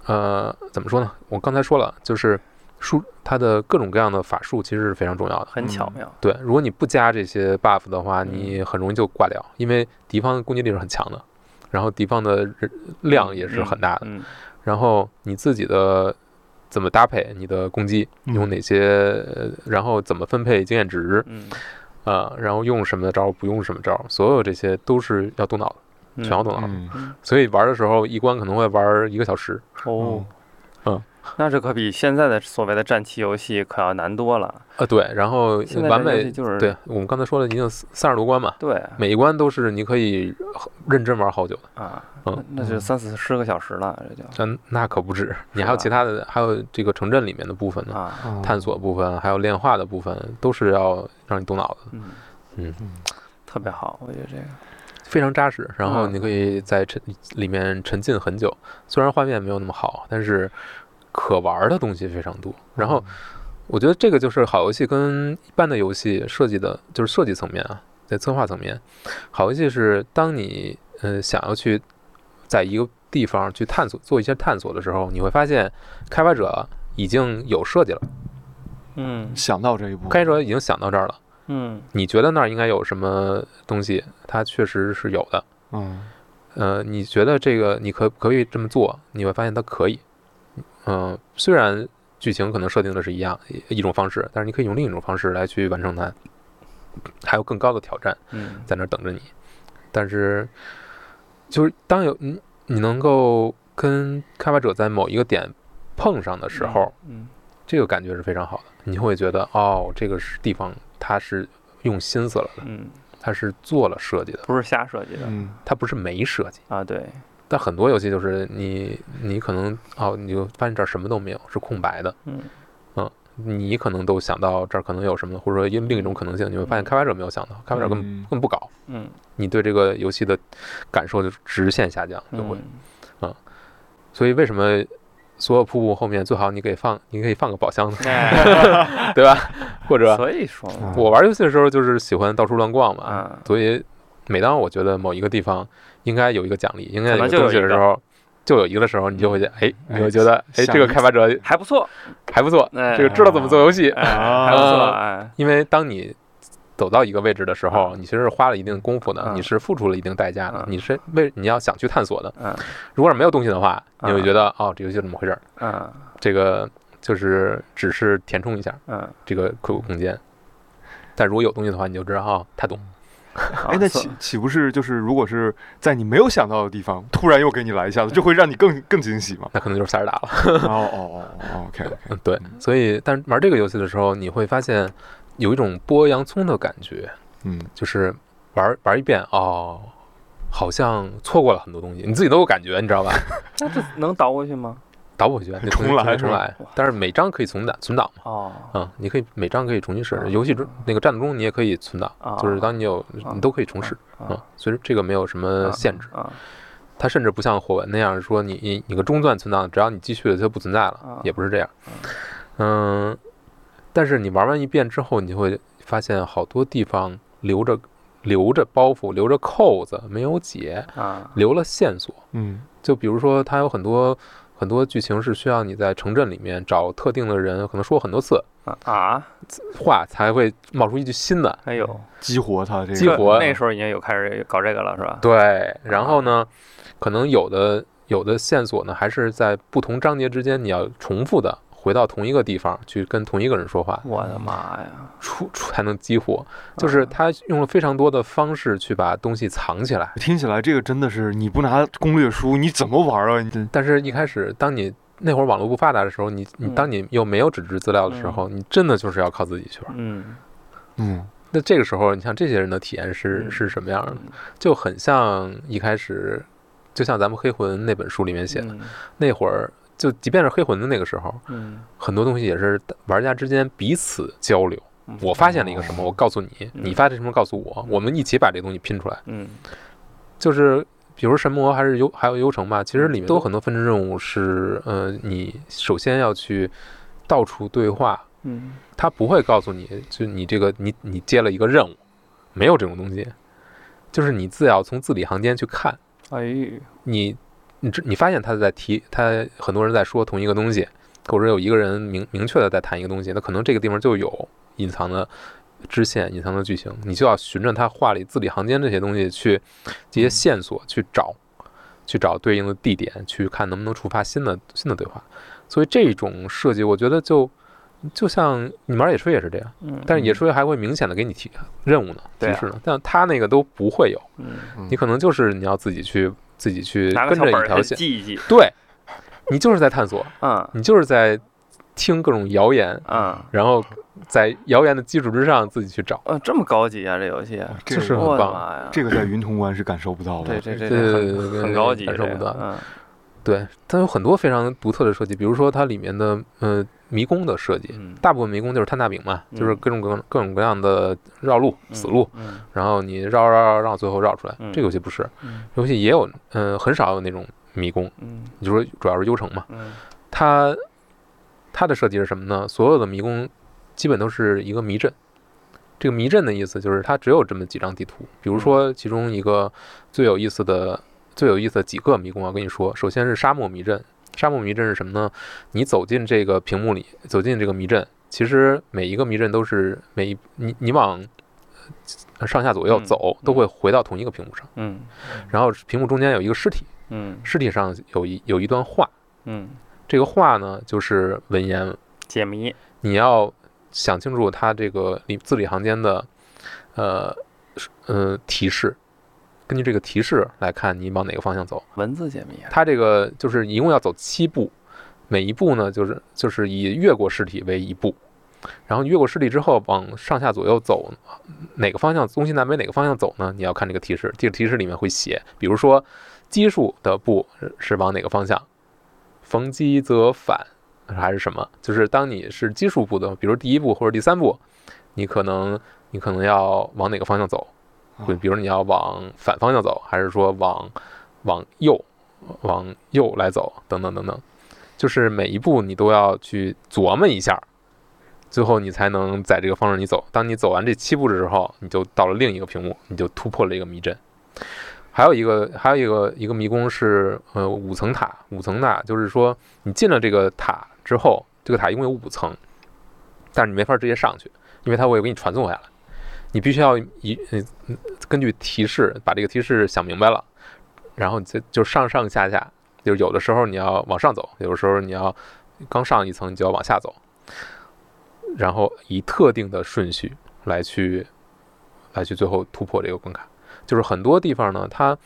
呃，怎么说呢？我刚才说了，就是术它的各种各样的法术其实是非常重要的。很巧妙。对，如果你不加这些 buff 的话，你很容易就挂掉，因为敌方的攻击力是很强的，然后敌方的人量也是很大的，嗯，然后你自己的怎么搭配你的攻击，嗯用哪些，呃然后怎么分配经验值，嗯啊、然后用什么招，不用什么招，所有这些都是要动脑的，嗯，全要动脑的。嗯所以玩的时候一关可能会玩一个小时。哦，嗯，那这可比现在的所谓的战棋游戏可要难多了。呃，对，然后完美就是对我们刚才说了，已经三十多关嘛，对每一关都是你可以认真玩好久的。啊，嗯那那就三四十个小时了，这就嗯，那可不止，你还有其他的，还有这个城镇里面的部分呢，探索部分，还有炼化的部分，都是要让你动脑子，嗯嗯嗯特别好，我觉得这个非常扎实。然后嗯你可以在沉里面沉浸很久，虽然画面没有那么好，但是可玩的东西非常多。然后我觉得这个就是好游戏跟一般的游戏设计的，就是设计层面啊，在策划层面，好游戏是当你呃想要去在一个地方去探索做一些探索的时候，你会发现开发者已经有设计了，嗯想到这一步，开发者已经想到这儿了。嗯你觉得那儿应该有什么东西，它确实是有的。嗯呃，你觉得这个你可可以这么做？你会发现它可以。嗯、虽然剧情可能设定的是一样一一种方式，但是你可以用另一种方式来去完成它，还有更高的挑战嗯在那儿等着你。但是，就是当有你你能够跟开发者在某一个点碰上的时候，嗯这个感觉是非常好的。你会觉得哦，这个是地方它是用心思了的，嗯，它是做了设计的，不是瞎设计的嗯它不是没设计。啊，对，但很多游戏就是你你可能哦，你就发现这儿什么都没有，是空白的。嗯你可能都想到这儿可能有什么，或者说因另一种可能性，你会发现嗯开发者没有想到，开发者根本嗯根本不搞，嗯，你对这个游戏的感受就直线下降，就会。嗯所以为什么所有瀑布后面最好你给放，你可以放个宝箱呢，哎，对吧？或者所以说嘛，我玩游戏的时候就是喜欢到处乱逛嘛，啊，所以每当我觉得某一个地方应该有一个奖励，应该有东西的时候，就有一个的时候，你就会觉得，哎，你哎会觉得，哎，这个开发者还不错，还不错，哎这个知道怎么做游戏。哎，还不错，因为当你走到一个位置的时候，嗯你其实是花了一定功夫的，嗯你是付出了一定代价的嗯，你是为你要想去探索的。嗯如果是没有东西的话，你会嗯觉得，哦，这游戏怎么回事儿？嗯这个就是只是填充一下嗯，这个亏空间。但如果有东西的话，你就知道，哦，他懂。哎，那岂岂不是就是如果是在你没有想到的地方，突然又给你来一下子，就会让你更更惊喜吗？那可能就是塞尔达了。哦哦哦，OK OK，嗯，对，所以但玩这个游戏的时候，你会发现有一种剥洋葱的感觉，嗯就是玩玩一遍哦，好像错过了很多东西，你自己都有感觉，你知道吧？那这能倒过去吗？倒不回去，得重新来是重来。但是每张可以存档存档嘛，哦啊、你可以每张可以重新试啊。游戏中那个战斗中你也可以存档，啊，就是当你有啊你都可以重试啊啊，所以这个没有什么限制。啊它甚至不像火纹那样说你你你个中断存档，只要你继续了它就不存在了啊，也不是这样。嗯，但是你玩完一遍之后，你就会发现好多地方留着留着包袱，留着扣子没有解，啊留了线索。嗯就比如说，它有很多很多剧情是需要你在城镇里面找特定的人，可能说很多次啊啊！话才会冒出一句新的。哎呦，激活它这个激活那时候已经有开始搞这个了，是吧？对，然后呢，可能有的有的线索呢，还是在不同章节之间你要重复的回到同一个地方去跟同一个人说话，我的妈呀！出出才能激活。就是他用了非常多的方式去把东西藏起来。听起来这个真的是你不拿攻略书你怎么玩啊？你但是，一开始当你那会儿网络不发达的时候，你你嗯当你又没有纸质资料的时候，你真的就是要靠自己去玩。嗯，嗯那这个时候，你像这些人的体验是嗯是什么样的？嗯就很像一开始，就像咱们黑魂那本书里面写的，嗯那会儿，就即便是黑魂的那个时候，嗯，很多东西也是玩家之间彼此交流。嗯。我发现了一个什么，我告诉你，嗯。你发现什么告诉我，我们一起把这东西拼出来。嗯。就是比如神魔还是幽还有幽城吧，其实里面都有很多分支任务是，呃，你首先要去到处对话，嗯。他不会告诉你，就你这个你你接了一个任务，没有这种东西，就是你自要从字里行间去看，哎，你你这你发现他在提，他很多人在说同一个东西，或者有一个人明明确的在谈一个东西，那可能这个地方就有隐藏的支线、隐藏的剧情，你就要循着他话里字里行间这些东西去这些线索去找，去找对应的地点，去看能不能触发新的新的对话。所以这种设计，我觉得就就像你玩野炊也是这样，嗯，但是野炊还会明显的给你提任务呢、提示呢，但他那个都不会有，你可能就是你要自己去自己去跟着一条线，记一记，对，你就是在探索，嗯。你就是在听各种谣言，嗯，然后在谣言的基础之上自己去找，呃，这么高级啊，这游戏，这就是很棒呀，这个在云通关是感受不到的。对对对对对对很很高级，感受不到嗯。对，它有很多非常独特的设计，比如说它里面的呃迷宫的设计，嗯，大部分迷宫就是摊大饼嘛，就是嗯各种各各种各样的绕路、死路，嗯然后你绕绕绕绕，最后绕出来。嗯这个游戏不是，嗯游戏也有，呃，很少有那种迷宫，嗯你就说主要是幽城嘛，嗯它它的设计是什么呢？所有的迷宫基本都是一个迷阵。这个迷阵的意思就是它只有这么几张地图，比如说其中一个最有意思的、最有意思的几个迷宫，我跟你说，首先是沙漠迷阵。沙漠迷阵是什么呢？你走进这个屏幕里，走进这个迷阵，其实每一个迷阵都是每一你你往上下左右嗯走，都会回到同一个屏幕上。嗯。然后屏幕中间有一个尸体，嗯。尸体上有一有一段话，嗯，这个话呢就是文言，解谜，你要想清楚它这个里字里行间的呃是呃提示，根据这个提示来看你往哪个方向走。文字解谜啊，它这个就是一共要走七步，每一步呢就是就是以越过尸体为一步，然后你越过尸体之后往上下左右走，哪个方向东西南北哪个方向走呢？你要看这个提示，这个提示里面会写，比如说奇数的步是是往哪个方向，逢奇则反还是什么？就是当你是奇数步的，比如第一步或者第三步，你可能你可能要往哪个方向走？会比如你要往反方向走，还是说往往右往右来走，等等等等，就是每一步你都要去琢磨一下，最后你才能在这个方向里走。当你走完这七步的时候，你就到了另一个屏幕，你就突破了一个迷阵。还有一个，还有一个一个迷宫是呃五层塔，五层塔就是说你进了这个塔之后，这个塔一共有五层，但是你没法直接上去，因为它会给你传送下来，你必须要一嗯根据提示把这个提示想明白了，然后就就上上下下，就是有的时候你要往上走，有的时候你要刚上一层你就要往下走，然后以特定的顺序来去来去最后突破这个关卡。就是很多地方呢，它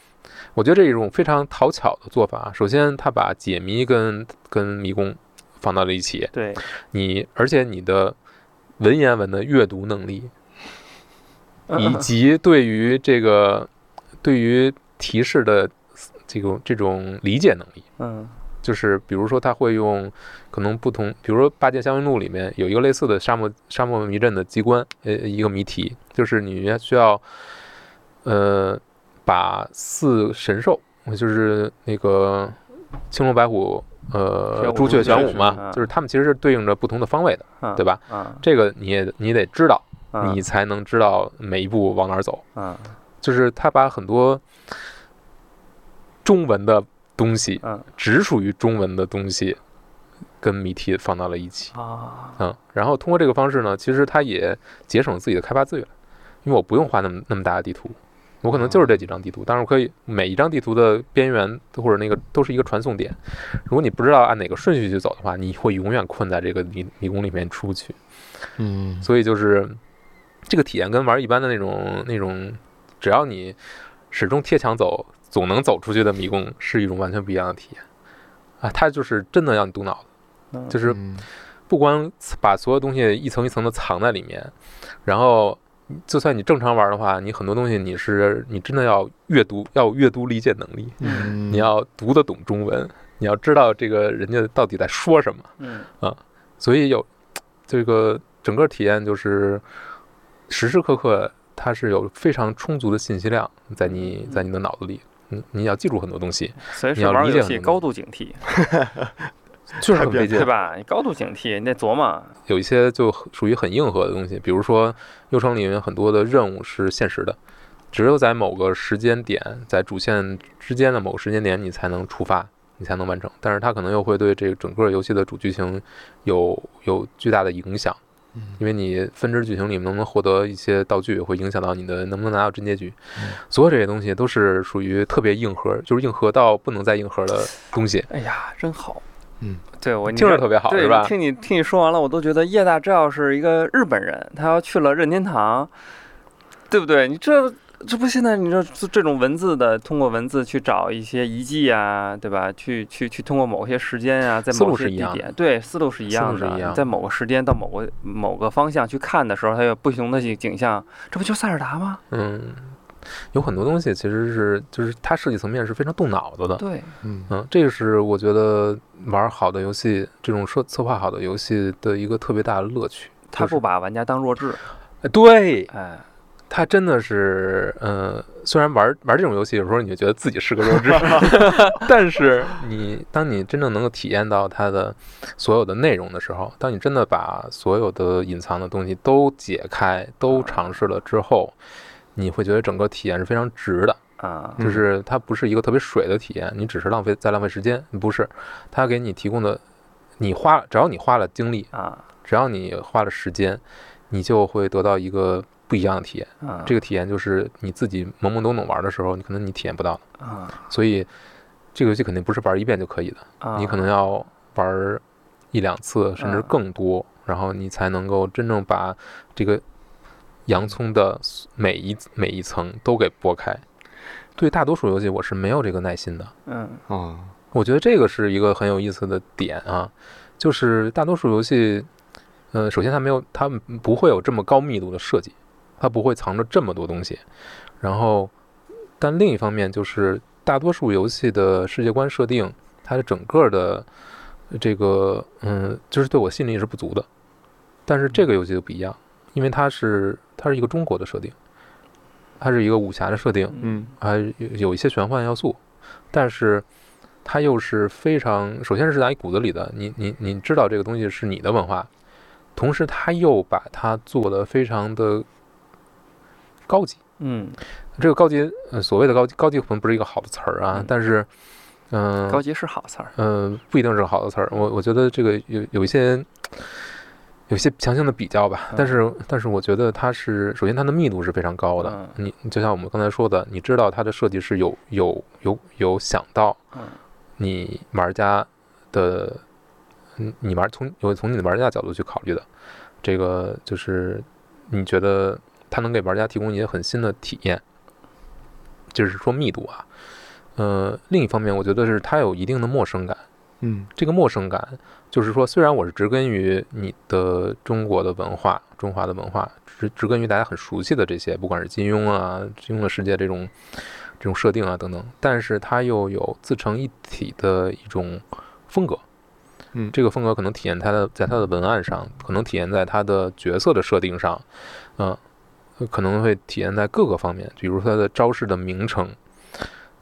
我觉得这是一种非常讨巧的做法。首先，它把解谜跟跟迷宫放到了一起，对，你而且你的文言文的阅读能力，嗯以及对于这个对于提示的这种这种理解能力，嗯就是比如说他会用可能不同，比如说《八戒祥云录》里面有一个类似的沙漠沙漠迷阵的机关，呃，一个谜题，就是你需要呃把四神兽，就是那个青龙白虎。呃朱雀、玄武嘛，嗯就是他们其实是对应着不同的方位的，嗯，对吧？啊，这个你也你得知道，嗯你才能知道每一步往哪儿走。嗯就是他把很多中文的东西，嗯只属于中文的东西，跟谜题放到了一起。啊，嗯，然后通过这个方式呢，其实他也节省了自己的开发资源，因为我不用画那么那么大的地图，我可能就是这几张地图，但是我可以每一张地图的边缘或者那个都是一个传送点。如果你不知道按哪个顺序去走的话，你会永远困在这个迷迷宫里面出不去。嗯所以就是这个体验跟玩一般的那种那种，只要你始终贴墙走，总能走出去的迷宫是一种完全不一样的体验。啊！它就是真的让你动脑子，嗯。就是嗯。不光把所有东西一层一层的藏在里面，然后就算你正常玩的话，你很多东西你是你真的要阅读，要阅读理解能力，嗯。你要读得懂中文，你要知道这个人家到底在说什么。嗯。所以有这个整个体验就是时时刻刻它是有非常充足的信息量在你在你的脑子里，嗯你要记住很多东西，所以你要玩游戏理解很多高度警惕，就是很费劲对。吧？你高度警惕，你得琢磨。有一些就属于很硬核的东西，比如说幽城里面很多的任务是限时的，只有在某个时间点，在主线之间的某个时间点你才能触发，你才能完成。但是它可能又会对这个整个游戏的主剧情有有巨大的影响。因为你分支剧情里能不能获得一些道具，会影响到你的能不能拿到真结局。所有这些东西都是属于特别硬核，就是硬核到不能再硬核的东西，哎呀，真好。嗯，对我听着特别好，对，是吧？听你听你说完了，我都觉得叶大这要是一个日本人，他要去了任天堂，对不对？你这这不现在你说这种文字的，通过文字去找一些遗迹啊，对吧？去去去通过某些时间啊，在某些地点，对，思路是一样的。样在某个时间到某个某个方向去看的时候，它有不同的景景象，这不就塞尔达吗？嗯，有很多东西其实是就是它设计层面是非常动脑子的。对，嗯嗯，这个是我觉得玩好的游戏，这种策策划好的游戏的一个特别大的乐趣。就是他不把玩家当弱智，哎对，哎，它真的是，呃，虽然玩玩这种游戏有时候你就觉得自己是个弱智，但是你当你真正能够体验到它的所有的内容的时候，当你真的把所有的隐藏的东西都解开、都尝试了之后，你会觉得整个体验是非常值的。啊，嗯就是它不是一个特别水的体验，你只是浪费在浪费时间，不是，它给你提供的，你花只要你花了精力，啊，只要你花了时间，你就会得到一个不一样的体验。啊，这个体验就是你自己懵懵懂懂玩的时候，你可能你体验不到。的。啊。所以这个游戏肯定不是玩一遍就可以的，啊，你可能要玩一两次甚至嗯更多，然后你才能够真正把这个洋葱的每一每一层都给剥开。对大多数游戏我是没有这个耐心的，嗯。啊，我觉得这个是一个很有意思的点啊，就是大多数游戏，呃，首先它没有，它不会有这么高密度的设计，它不会藏着这么多东西。然后，但另一方面就是大多数游戏的世界观设定，它的整个的这个，嗯，就是对我吸引力是不足的。但是这个游戏就不一样，因为它是它是一个中国的设定，它是一个武侠的设定，嗯还有有一些玄幻要素，但是它又是非常，首先是在你骨子里的，你你你知道这个东西是你的文化，同时它又把它做的非常的高级。嗯，这个高级，呃，所谓的高级，高级可能不是一个好的词儿啊，嗯。但是，嗯、高级是好词儿，嗯，不一定是个好的词儿。我我觉得这个有有一些有些强行的比较吧，但是但是我觉得它是首先它的密度是非常高的。嗯。你你就像我们刚才说的，你知道它的设计是有有有有想到嗯。你玩家的，嗯你玩从有从你的玩家角度去考虑的，这个就是你觉得它能给玩家提供一些很新的体验，就是说密度啊。呃，另一方面，我觉得是它有一定的陌生感。嗯这个陌生感，就是说，虽然我是植根于你的中国的文化、中华的文化，植植根于大家很熟悉的这些，不管是金庸啊、金庸的世界这种这种设定啊等等，但是它又有自成一体的一种风格。嗯这个风格可能体现它的在它的文案上，可能体现在它的角色的设定上，嗯、可能会体现在各个方面，比如它的招式的名称，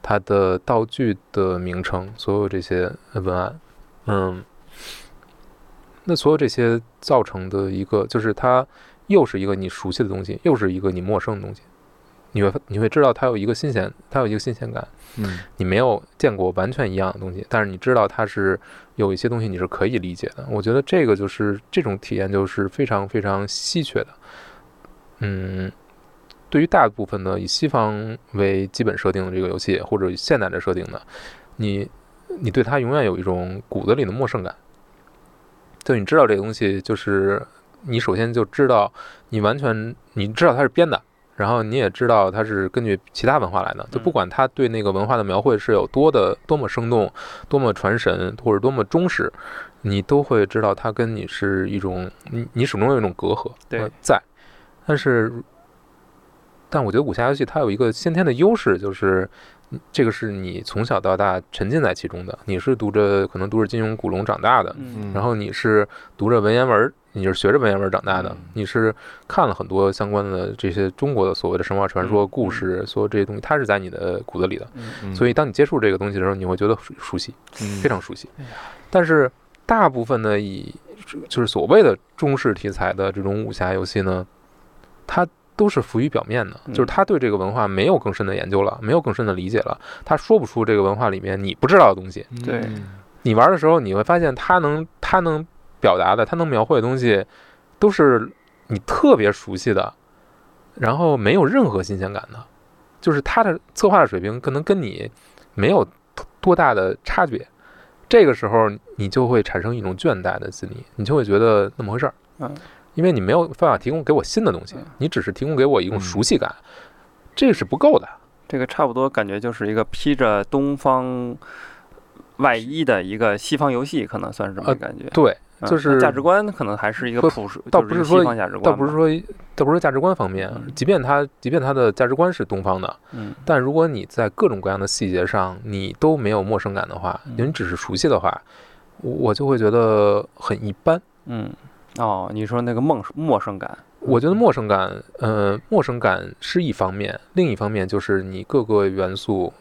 它的道具的名称，所有这些文案，嗯，那所有这些造成的一个，就是它又是一个你熟悉的东西，又是一个你陌生的东西，你会你会知道它有一个新鲜，它有一个新鲜感，嗯你没有见过完全一样的东西，但是你知道它是有一些东西你是可以理解的。我觉得这个就是这种体验就是非常非常稀缺的。嗯，对于大部分的以西方为基本设定的这个游戏，或者以现代的设定的，你你对它永远有一种骨子里的陌生感。就你知道这个东西，就是你首先就知道你完全你知道它是编的，然后你也知道它是根据其他文化来的，就不管它对那个文化的描绘是有多的多么生动、多么传神或者多么忠实，你都会知道它跟你是一种你你始终有一种隔阂在，但是但我觉得武侠游戏它有一个先天的优势，就是嗯这个是你从小到大沉浸在其中的，你是读着可能读着金庸、古龙长大的，嗯然后你是读着文言文儿，你是学着文言文长大的嗯，你是看了很多相关的这些中国的所谓的神话传说、嗯故事，所有这些东西，它是在你的骨子里的。嗯所以当你接触这个东西的时候，你会觉得熟熟悉，非常熟悉。但是大部分的以就是所谓的中式题材的这种武侠游戏呢，它都是浮于表面的，嗯。就是他对这个文化没有更深的研究了，没有更深的理解了，他说不出这个文化里面你不知道的东西。对。你玩的时候，你会发现他能他能表达的，他能描绘的东西，都是你特别熟悉的，然后没有任何新鲜感的，就是他的策划的水平可能跟你没有多大的差别。这个时候，你就会产生一种倦怠的心理，你就会觉得那么回事儿，嗯因为你没有办法提供给我新的东西嗯，你只是提供给我一种嗯。熟悉感，这个是不够的。这个差不多感觉就是一个披着东方外衣的一个西方游戏，可能算是这么感觉。对，嗯就是那价值观可能还是一个不朴实，倒不是说西方价值观，倒不是说，倒不是说价值观方面嗯，即便它即便它的价值观是东方的，嗯。但如果你在各种各样的细节上你都没有陌生感的话，嗯。你只是熟悉的话，我我就会觉得很一般。嗯，哦，你说那个梦陌生感，我觉得陌生感，呃，陌生感是一方面，另一方面就是你各个元素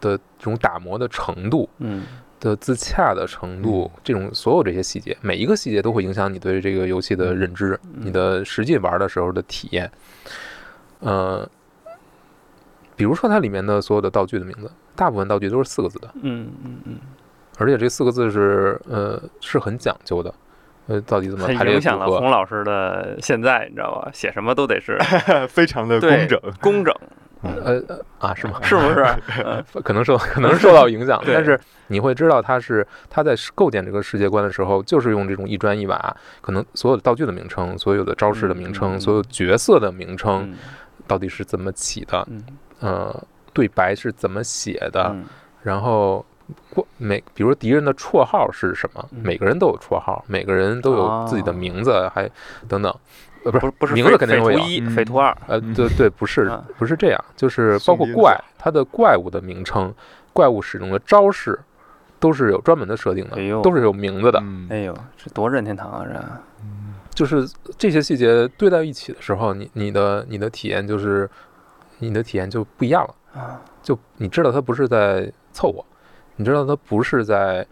的这种打磨的程度嗯的自洽的程度，这种所有这些细节，每一个细节都会影响你对这个游戏的认知，嗯你的实际玩的时候的体验。呃，比如说它里面的所有的道具的名字，大部分道具都是四个字的，嗯嗯嗯而且这四个字是呃是很讲究的。呃，到底怎么它排列影响了组合？洪老师的现在，你知道吧？写什么都得是 非常的工整。工整，呃呃啊，是吗？是不是？嗯可能受可能受到影响，但是你会知道他是他在构建这个世界观的时候，就是用这种一砖一瓦，可能所有的道具的名称、所有的招式的名称、所有角色的名称嗯到底是怎么起的，嗯呃，对白是怎么写的，嗯然后过每比如敌人的绰号是什么，嗯每个人都有绰号，每个人都有自己的哦名字，还等等，呃，不是不是名字肯定会有。匪徒一、嗯匪徒二，呃，嗯对对，不是啊不是这样，就是包括怪子，它的怪物的名称、怪物使用的招式，都是有专门的设定的哎，都是有名字的。嗯哎呦，这多任天堂啊！这就是这些细节堆在一起的时候，你你的你的体验就是你的体验就不一样了。啊，就你知道它不是在凑合，你知道它不是在，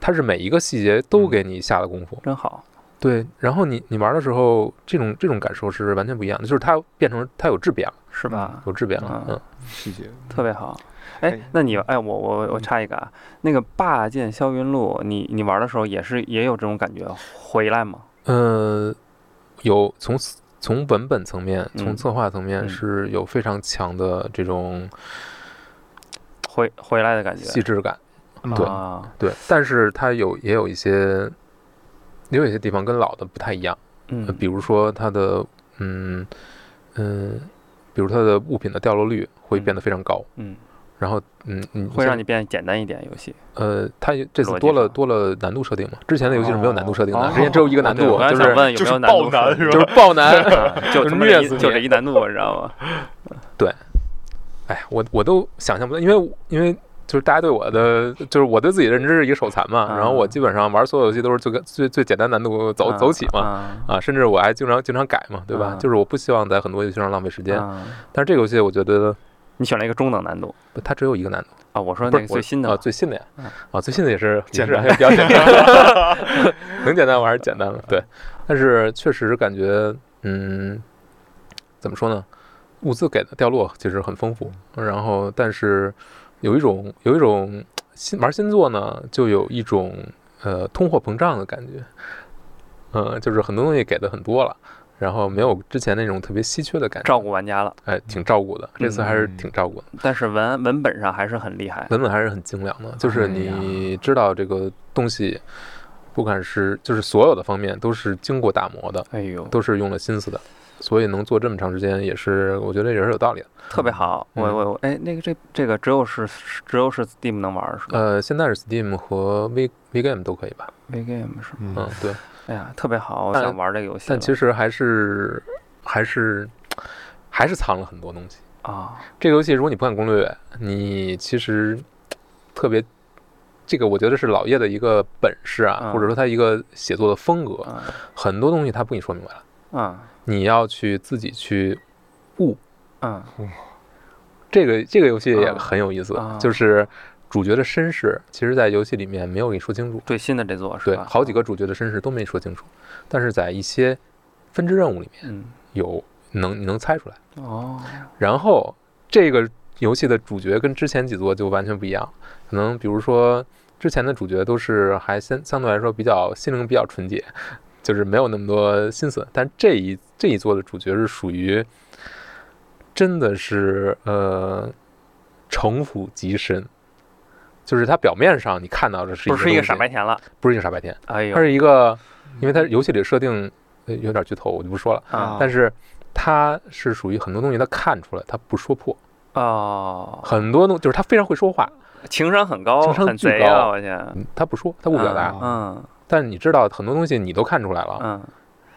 它是每一个细节都给你下了功夫。真好。对，然后你你玩的时候，这种这种感受是完全不一样的，就是它变成它有质变了，是吧？有质变了。嗯嗯，细节。特别好。哎哎，那你哎，我我我插一个啊，那个《霸剑霄云录》，你你玩的时候也是也有这种感觉回来吗？呃，有从从文本层面，从嗯策划层面嗯是有非常强的这种回回来的感觉。细致感。嗯对啊，对，但是它有也有一些，也有一些地方跟老的不太一样。呃嗯，比如说它的嗯嗯，比如它的物品的掉落率会变得非常高，嗯，然后嗯嗯，会让你变简单一点游戏。呃，它也这次多了多了难度设定嘛，之前的游戏是没有难度设定的，哦之前只有一个难度，就是问有没有难就是爆难 就是爆难。啊就虐死你就这一难度，你知道吗？对哎，我我都想象不到，因为因为就是大家对我的，就是我对自己的认知是一个手残嘛，然后我嗯基本上玩所有游戏都是最个最最简单难度走啊走起嘛。啊。啊，甚至我还经常经常改嘛，对吧？嗯就是我不希望在很多游戏上浪费时间，啊。但是这个游戏我觉得你选了一个中等难度？它只有一个难度，啊，我说那个最新的。啊，最新的呀。嗯，啊，最新的也是也是简单比较简单，能简单玩是简单了，对。但是确实感觉，嗯，怎么说呢？物资给的掉落其实很丰富，然后但是有一种有一种新玩新作呢，就有一种呃通货膨胀的感觉，呃，就是很多东西给的很多了。然后没有之前那种特别稀缺的感觉，照顾玩家了，哎，挺照顾的，这次还是嗯挺照顾的。但是文文本上还是很厉害。文本还是很精良的，就是你知道这个东西，不管是就是所有的方面都是经过打磨的，哎呦，都是用了心思的，所以能做这么长时间，也是我觉得也是有道理的。特别好。我嗯我我，哎，那个这这个只有是只有是 Steam 能玩儿是吧呃，现在是 Steam 和 V V Game 都可以吧？？VGame 是吗？嗯，对。哎呀，特别好，我想玩这个游戏了。但其实还是还是还是藏了很多东西。啊，这个游戏如果你不看攻略，你其实特别。这个我觉得是老叶的一个本事啊，嗯或者说他一个写作的风格，嗯很多东西他不给你说明白了。嗯你要去自己去悟。嗯这个这个游戏也啊很有意思，啊就是主角的身世，其实在游戏里面没有给你说清楚。最新的这座是对，吧？好几个主角的身世都没说清楚，但是在一些分支任务里面嗯有能你能猜出来。哦然后这个游戏的主角跟之前几座就完全不一样，可能比如说之前的主角都是还相相对来说比较心灵比较纯洁，就是没有那么多心思，但这一这一座的主角是属于真的是呃城府极深。就是他表面上你看到的是一不是一个傻白甜了。不是一个傻白甜，哎呦它，是一个，因为他游戏里设定呃有点剧透，我就不说了。啊但是他是属于很多东西他看出来，他不说破，哦，很多东就是他非常会说话，情商很高，情商贼啊！高我他不说，他不表达，嗯但是你知道很多东西你都看出来了，嗯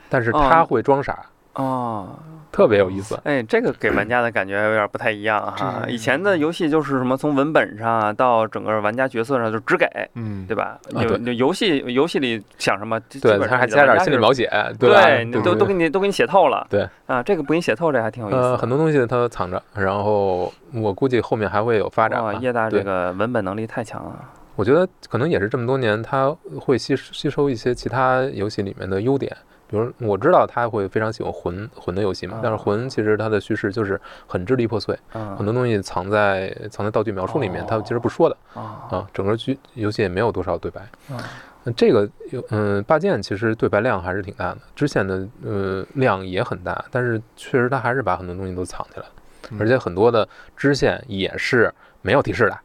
但是哦他会装傻，哦。特别有意思。哎，这个给玩家的感觉有点不太一样哈。这以前的游戏就是什么从文本上啊到整个玩家角色上就只给，嗯，对吧？有有游戏游戏里想什么，基对，他还加点心理描写，对吧？对，都都给你都给你写透了。对啊，这个不给你写透，这还挺有意思呃，很多东西它藏着，然后我估计后面还会有发展哇，吧。叶大这个文本能力太强了。我觉得可能也是这么多年，他会吸吸收一些其他游戏里面的优点。比如我知道他会非常喜欢魂魂的游戏嘛啊，但是魂其实它的叙事就是很支离破碎，嗯，很多东西藏在藏在道具描述里面，它其实不说的啊啊。整个剧游戏也没有多少对白，啊呃这个有嗯，霸剑其实对白量还是挺大的，支线的呃量也很大，但是确实他还是把很多东西都藏起来了，嗯而且很多的支线也是没有提示的，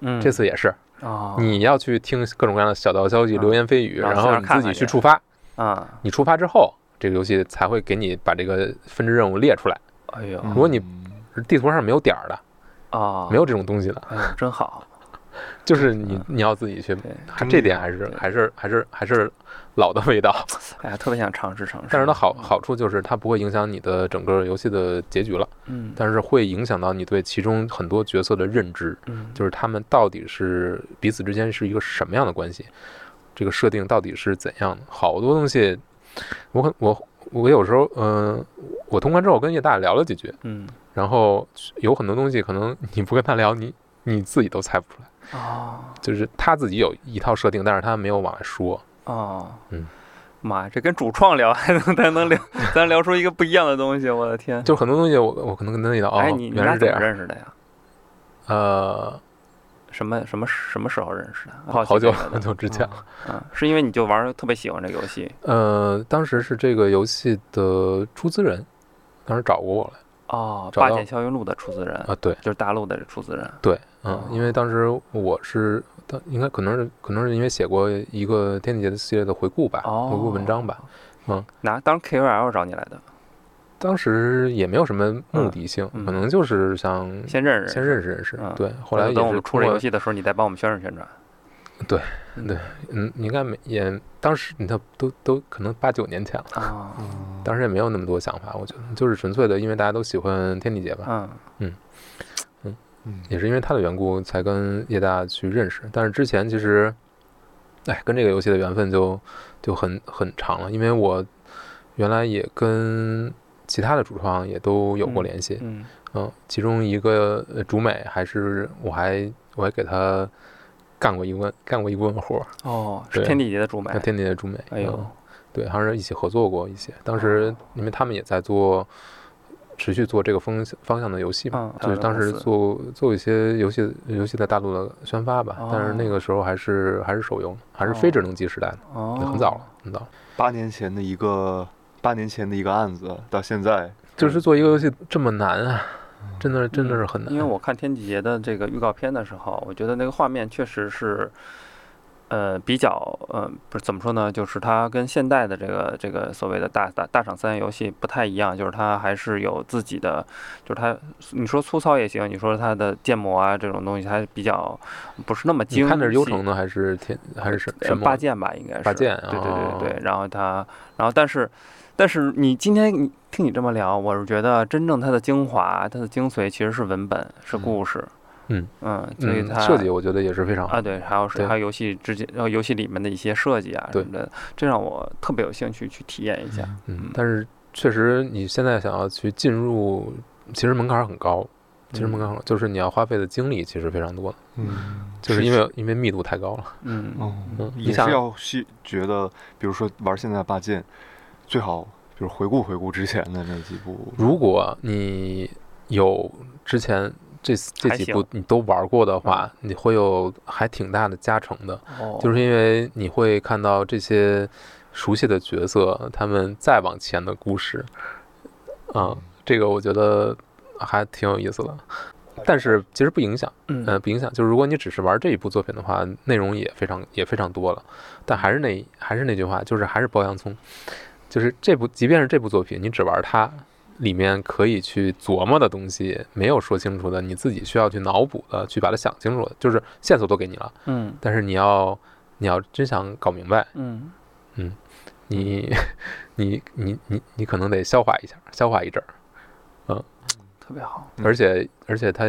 嗯，这次也是，啊，你要去听各种各样的小道消息、啊。流言蜚语，然后你自己去去。触发，啊，你触发之后，这个游戏才会给你把这个分支任务列出来。哎呦。如果你嗯。地图上没有点儿的，啊，没有这种东西的，哎，真好，就是你你要自己去，还这点还是还是还是还是老的味道。哎呀，特别想尝试尝试。但是它好好处就是它不会影响你的整个游戏的结局了，嗯，但是会影响到你对其中很多角色的认知，嗯，就是他们到底是彼此之间是一个什么样的关系，这个设定到底是怎样的。好多东西，我可我我有时候，嗯、我通关之后跟叶大聊了几句，嗯，然后有很多东西可能你不跟他聊，你你自己都猜不出来。哦就是他自己有一套设定，但是他没有往外说。哦，嗯，妈呀，这跟主创聊还能 咱能聊，咱聊出一个不一样的东西，我的天！就很多东西我我可能跟他聊，哦，哎，你你俩怎么原来是这样。认识的呀？呃，什么什么什么时候认识的？好奇好久之前了。嗯，是因为你就玩特别喜欢这个游戏呃，当时是这个游戏的出资人，当时找过我来哦，《八剑霄云录》的出资人，啊，对就是大陆的出资人。对，嗯哦，因为当时我是当应该可能是可能是因为写过一个天地劫的系列的回顾吧，哦回顾文章吧，嗯。拿当 KOL 找你来的，当时也没有什么目的性，嗯嗯可能就是想先认识先认识认识，嗯对，后来等我们出这是通过游戏的时候，你再帮我们宣传宣传。对对嗯，你应该没也当时你看都都可能八九年前了，啊，当时也没有那么多想法，我觉得就是纯粹的，因为大家都喜欢天地劫吧，嗯嗯也是因为他的缘故才跟叶大去认识。但是之前其实，哎，跟这个游戏的缘分就就很很长了，因为我原来也跟其他的主创也都有过嗯联系，嗯嗯，其中一个呃竹美还是我还我还给他干过一问干过一问活儿，哦，是天地劫的主美叫。天地的竹美，哎呦嗯，对，好像是一起合作过一些。当时因为他们也在做，持续做这个方向方向的游戏嘛，嗯就是当时做做一些游戏游戏在大陆的宣发吧。但是那哦个时候还是还是手游，还是非智能机时代的，哦，很早了，很早了。八年前的一个八年前的一个案子，到现在就是做一个游戏这么难啊，真的真的是很难。因为我看天启劫的这个预告片的时候，我觉得那个画面确实是，呃，比较呃，不是怎么说呢，就是它跟现代的这个这个所谓的大大大厂三 A 游戏不太一样，就是它还是有自己的，就是它你说粗糙也行，你说它的建模啊这种东西还比较不是那么精细。你看的是优城呢，还是天还是什么？八剑吧，应该是八剑对对对对。然后它，然后但是，但是你今天你听你这么聊，我是觉得真正它的精华、它的精髓其实是文本，是故事。嗯嗯，所以嗯它设计我觉得也是非常好啊，对，还有是对还有游戏之间，然后游戏里面的一些设计啊什对么的，这让我特别有兴趣去体验一下。嗯，但是确实你现在想要去进入，其实门槛儿很高。其实门槛儿很高，就是你要花费的精力其实非常多的，嗯，就是因为因为密度太高了。嗯哦嗯，也是要去觉得，比如说玩现在八剑，最好就是回顾回顾之前的那几部，如果你有之前这这几部你都玩过的话，你会有还挺大的加成的，哦，就是因为你会看到这些熟悉的角色，他们再往前的故事，啊、这个我觉得还挺有意思的。但是其实不影响，嗯呃，不影响。就是如果你只是玩这一部作品的话，内容也非常也非常多了。但还是那还是那句话，就是还是剥洋葱，就是这部即便是这部作品，你只玩它，里面可以去琢磨的东西没有说清楚的，你自己需要去脑补的，去把它想清楚的，就是线索都给你了，嗯但是你要你要真想搞明白，嗯你你你你你可能得消化一下，消化一阵儿。嗯特别好。嗯而且而且他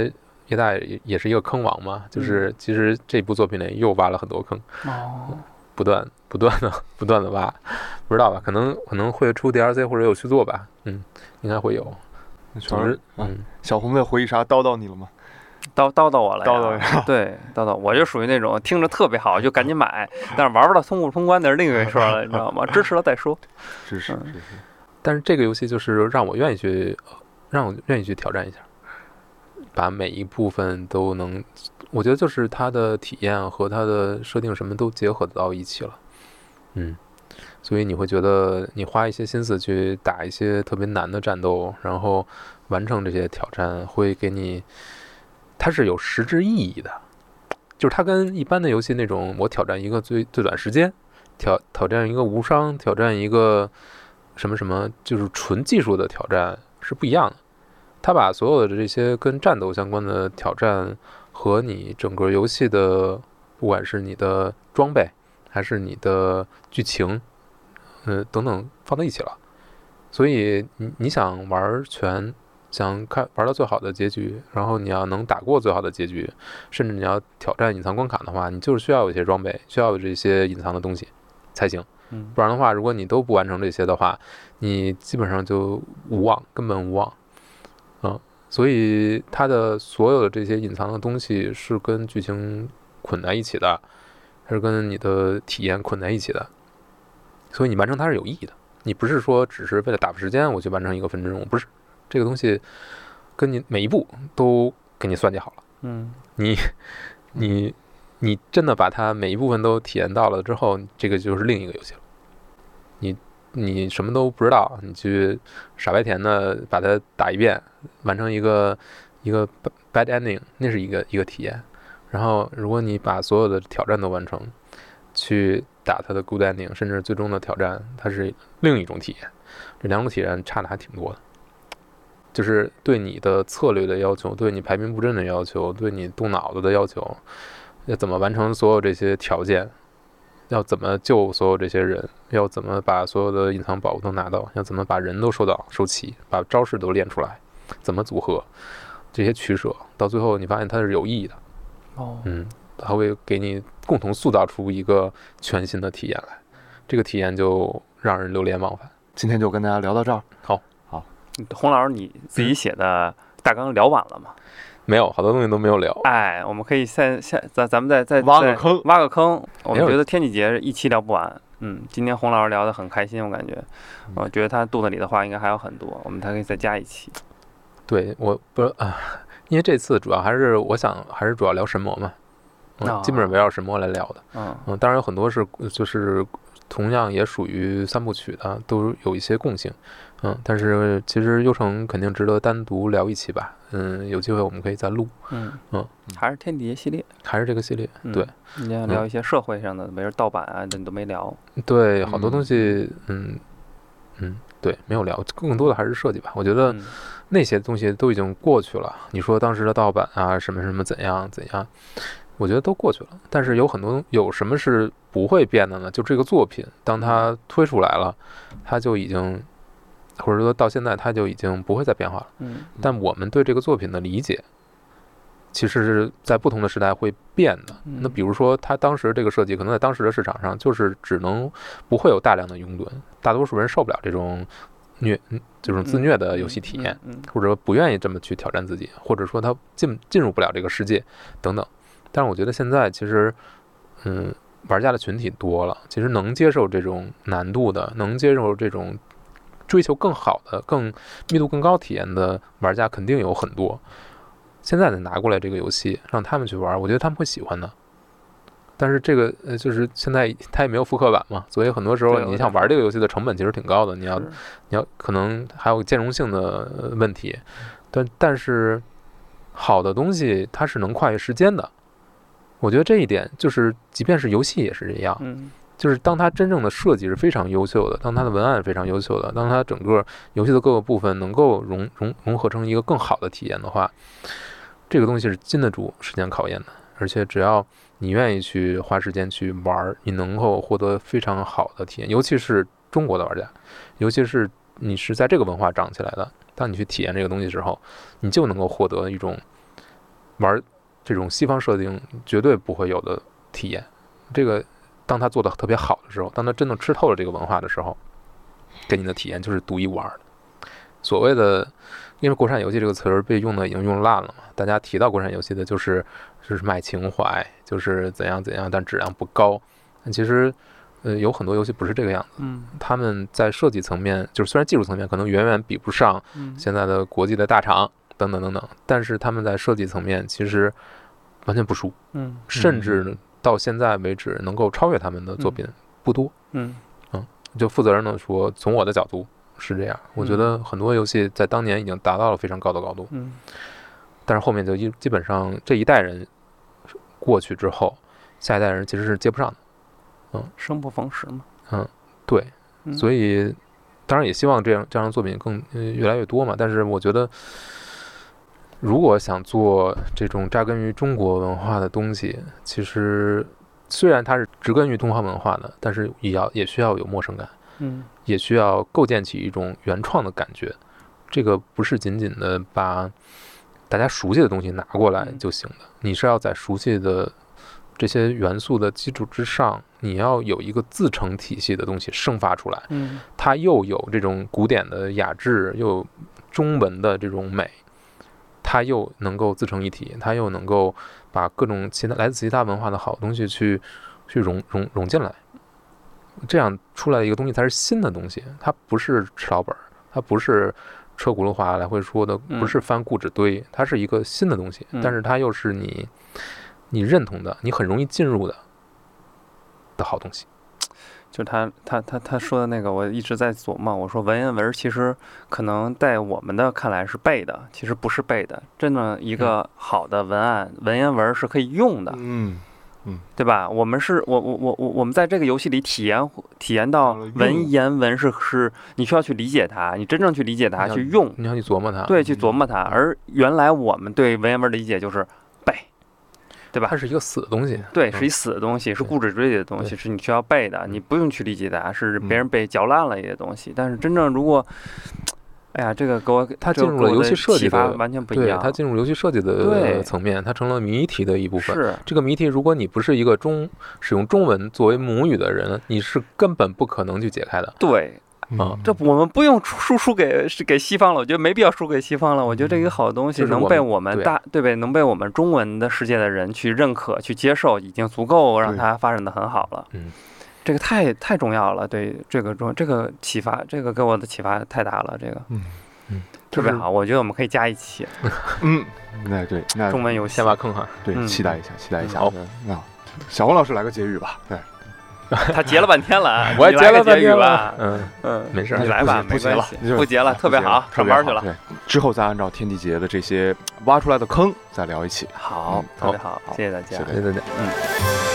叶大也也是一个坑王嘛，就是其实这部作品里又挖了很多坑，哦，不断 不断的不断的挖，不知道吧？可能可能会出 DLC 或者有续作吧，嗯，应该会有。总之那全是，啊嗯，小红的回忆杀叨叨你了吗？叨叨叨我了呀，叨叨对，叨叨，我就属于那种听着特别好就赶紧买，但是玩不到通不通关那是另一回事了，你知道吗？支持了再说。支持嗯支持，但是这个游戏就是让我愿意去，让我愿意去挑战一下，把每一部分都能，我觉得就是它的体验和它的设定什么都结合到一起了。嗯，所以你会觉得你花一些心思去打一些特别难的战斗，然后完成这些挑战，会给你，它是有实质意义的。就是它跟一般的游戏那种，我挑战一个最最短时间，挑挑战一个无伤，挑战一个什么什么，就是纯技术的挑战是不一样的。它把所有的这些跟战斗相关的挑战和你整个游戏的，不管是你的装备还是你的剧情，呃等等放在一起了。所以你你想玩全，想看玩到最好的结局，然后你要能打过最好的结局，甚至你要挑战隐藏关卡的话，你就是需要有一些装备，需要有这些隐藏的东西才行。嗯不然的话，如果你都不完成这些的话，你基本上就无望，根本无望。嗯，所以它的所有的这些隐藏的东西是跟剧情捆在一起的，它是跟你的体验捆在一起的。所以你完成它是有意义的，你不是说只是为了打发时间我去完成一个分支任务，不是这个东西跟你每一步都给你算计好了。嗯 你你你真的把它每一部分都体验到了之后，这个就是另一个游戏了。你你什么都不知道，你去傻白甜的把它打一遍，完成一个一个 bad ending，那是一个一个体验。然后如果你把所有的挑战都完成，去打它的 good ending，甚至最终的挑战，它是另一种体验。这两种体验差的还挺多的。就是对你的策略的要求，对你排兵布阵的要求，对你动脑子的要求，要怎么完成所有这些条件，要怎么救所有这些人，要怎么把所有的隐藏宝物都拿到，要怎么把人都收到？收齐，把招式都练出来，怎么组合？这些取舍，到最后你发现它是有意义的，哦。嗯，它会给你共同塑造出一个全新的体验来，这个体验就让人流连忘返。今天就跟大家聊到这儿。好，好。洪老师你自己写的大纲聊完了吗？没有，好多东西都没有聊。哎，我们可以下下咱咱们再再再挖个坑挖个坑。我们觉得天气节一期聊不完。嗯，今天洪老师聊得很开心，我感觉，嗯我觉得他肚子里的话应该还有很多，我们还可以再加一期。对，我不啊，因为这次主要还是我想还是主要聊神魔嘛，嗯，基本上围绕神魔来聊的。嗯嗯，当然有很多是就是同样也属于三部曲的，都有一些共性。嗯，但是其实优城肯定值得单独聊一期吧。嗯，有机会我们可以再录，嗯嗯，还是天地节系列。还是这个系列。嗯对你要聊一些社会上的，比如盗版啊，这你都没聊。对，好多东嗯西，嗯嗯，对，没有聊，更多的还是设计吧。我觉得嗯那些东西都已经过去了。你说当时的盗版啊，什么什么怎样怎样，我觉得都过去了。但是有很多有什么是不会变的呢？就这个作品，当它推出来了，它就已经，或者说到现在它就已经不会再变化了。嗯但我们对这个作品的理解，其实是在不同的时代会变的。那嗯比如说，它当时这个设计，可能在当时的市场上，就是只能不会有大量的拥趸，大多数人受不了这种虐，嗯这种自虐的游戏体验。嗯，嗯或者说不愿意这么去挑战自己，或者说他进进入不了这个世界等等。但是我觉得现在其实，嗯，玩家的群体多了，其实能接受这种难度的，能接受这种追求更好的、更密度更高体验的玩家肯定有很多。现在再拿过来这个游戏让他们去玩，我觉得他们会喜欢的。但是这个呃，就是现在它也没有复刻版嘛，所以很多时候你想玩这个游戏的成本其实挺高的，你要你要可能还有兼容性的呃问题，但但是好的东西它是能跨越时间的，我觉得这一点就是，即便是游戏也是这样，嗯。就是当它真正的设计是非常优秀的，当它的文案非常优秀的，当它整个游戏的各个部分能够融融融合成一个更好的体验的话，这个东西是经得住时间考验的，而且只要你愿意去花时间去玩儿，你能够获得非常好的体验，尤其是中国的玩家，尤其是你是在这个文化长起来的，当你去体验这个东西之后，你就能够获得一种玩儿这种西方设定绝对不会有的体验。这个当他做的特别好的时候，当他真的吃透了这个文化的时候，给你的体验就是独一无二的。所谓的，因为国产游戏这个词儿被用的已经用烂了嘛，大家提到国产游戏的就是就是卖情怀，就是怎样怎样，但质量不高。但其实，呃，有很多游戏不是这个样子，嗯他们在设计层面，就是虽然技术层面可能远远比不上嗯现在的国际的大厂等等等等，但是他们在设计层面其实完全不输，嗯甚至到现在为止能够超越他们的作品不多。嗯嗯就负责任的说，从我的角度是这样，我觉得很多游戏在当年已经达到了非常高的高度，嗯但是后面就一基本上这一代人过去之后，下一代人其实是接不上的。嗯生不逢时嘛。嗯对，嗯所以当然也希望这样这样的作品更呃越来越多嘛。但是我觉得，如果想做这种扎根于中国文化的东西，其实虽然它是植根于东方文化的，但是也要也需要有陌生感，嗯也需要构建起一种原创的感觉。这个不是仅仅的把大家熟悉的东西拿过来嗯就行的，你是要在熟悉的这些元素的基础之上，你要有一个自成体系的东西生发出来。嗯它又有这种古典的雅致，又有中文的这种美，它又能够自成一体，它又能够把各种其他来自其他文化的好东西去去融融融进来，这样出来的一个东西才是新的东西，它不是吃老本儿，它不是车轱辘话来回说的，嗯。不是翻故纸堆，它是一个新的东西，嗯。但是它又是你你认同的，你很容易进入的的好东西。就他他他他说的那个，我一直在琢磨。我说文言文其实可能在我们的看来是背的，其实不是背的。真的，一个好的文案文言文是可以用的，嗯嗯，对吧？我们是我我我我我们在这个游戏里体验体验到文言文是是你需要去理解它，你真正去理解它，去用，你要去琢磨它，对，去琢磨它。而原来我们对文言文的理解就是背，对吧它？是一个死的东西。对，嗯是一死的东西，是固执堆里的东西，是你需要背的，你不用去理解它，是嗯别人被嚼烂了一些东西。但是真正如果，哎呀，这个给我它进入了游戏设计的完全不一，样。它进入游戏设计的层面，它成了谜题的一部分。是这个谜题，如果你不是一个中使用中文作为母语的人，你是根本不可能去解开的。对，啊这我们不用输输给是给西方了，我觉得没必要输给西方了。我觉得这一个好东西能被我们对我们大对呗，能被我们中文的世界的人去认可、去接受，已经足够让对它发展的很好了。嗯，这个太太重要了，对这个中这个启发，这个给我的启发太大了，这个嗯嗯，特别好。我觉得我们可以加一期 嗯，那对，那中文游戏先。挖坑哈。对，嗯期待一下，期待一下。好那小红老师来个结语吧。对，他截了半天了啊，我 也你来个截了半天了。。嗯，嗯，没事你来吧，不结了不结了，特别好，上班去了。对，之后再按照天地节的这些挖出来的坑再聊一起。好嗯，特别好，谢谢大家谢谢。对对对。嗯。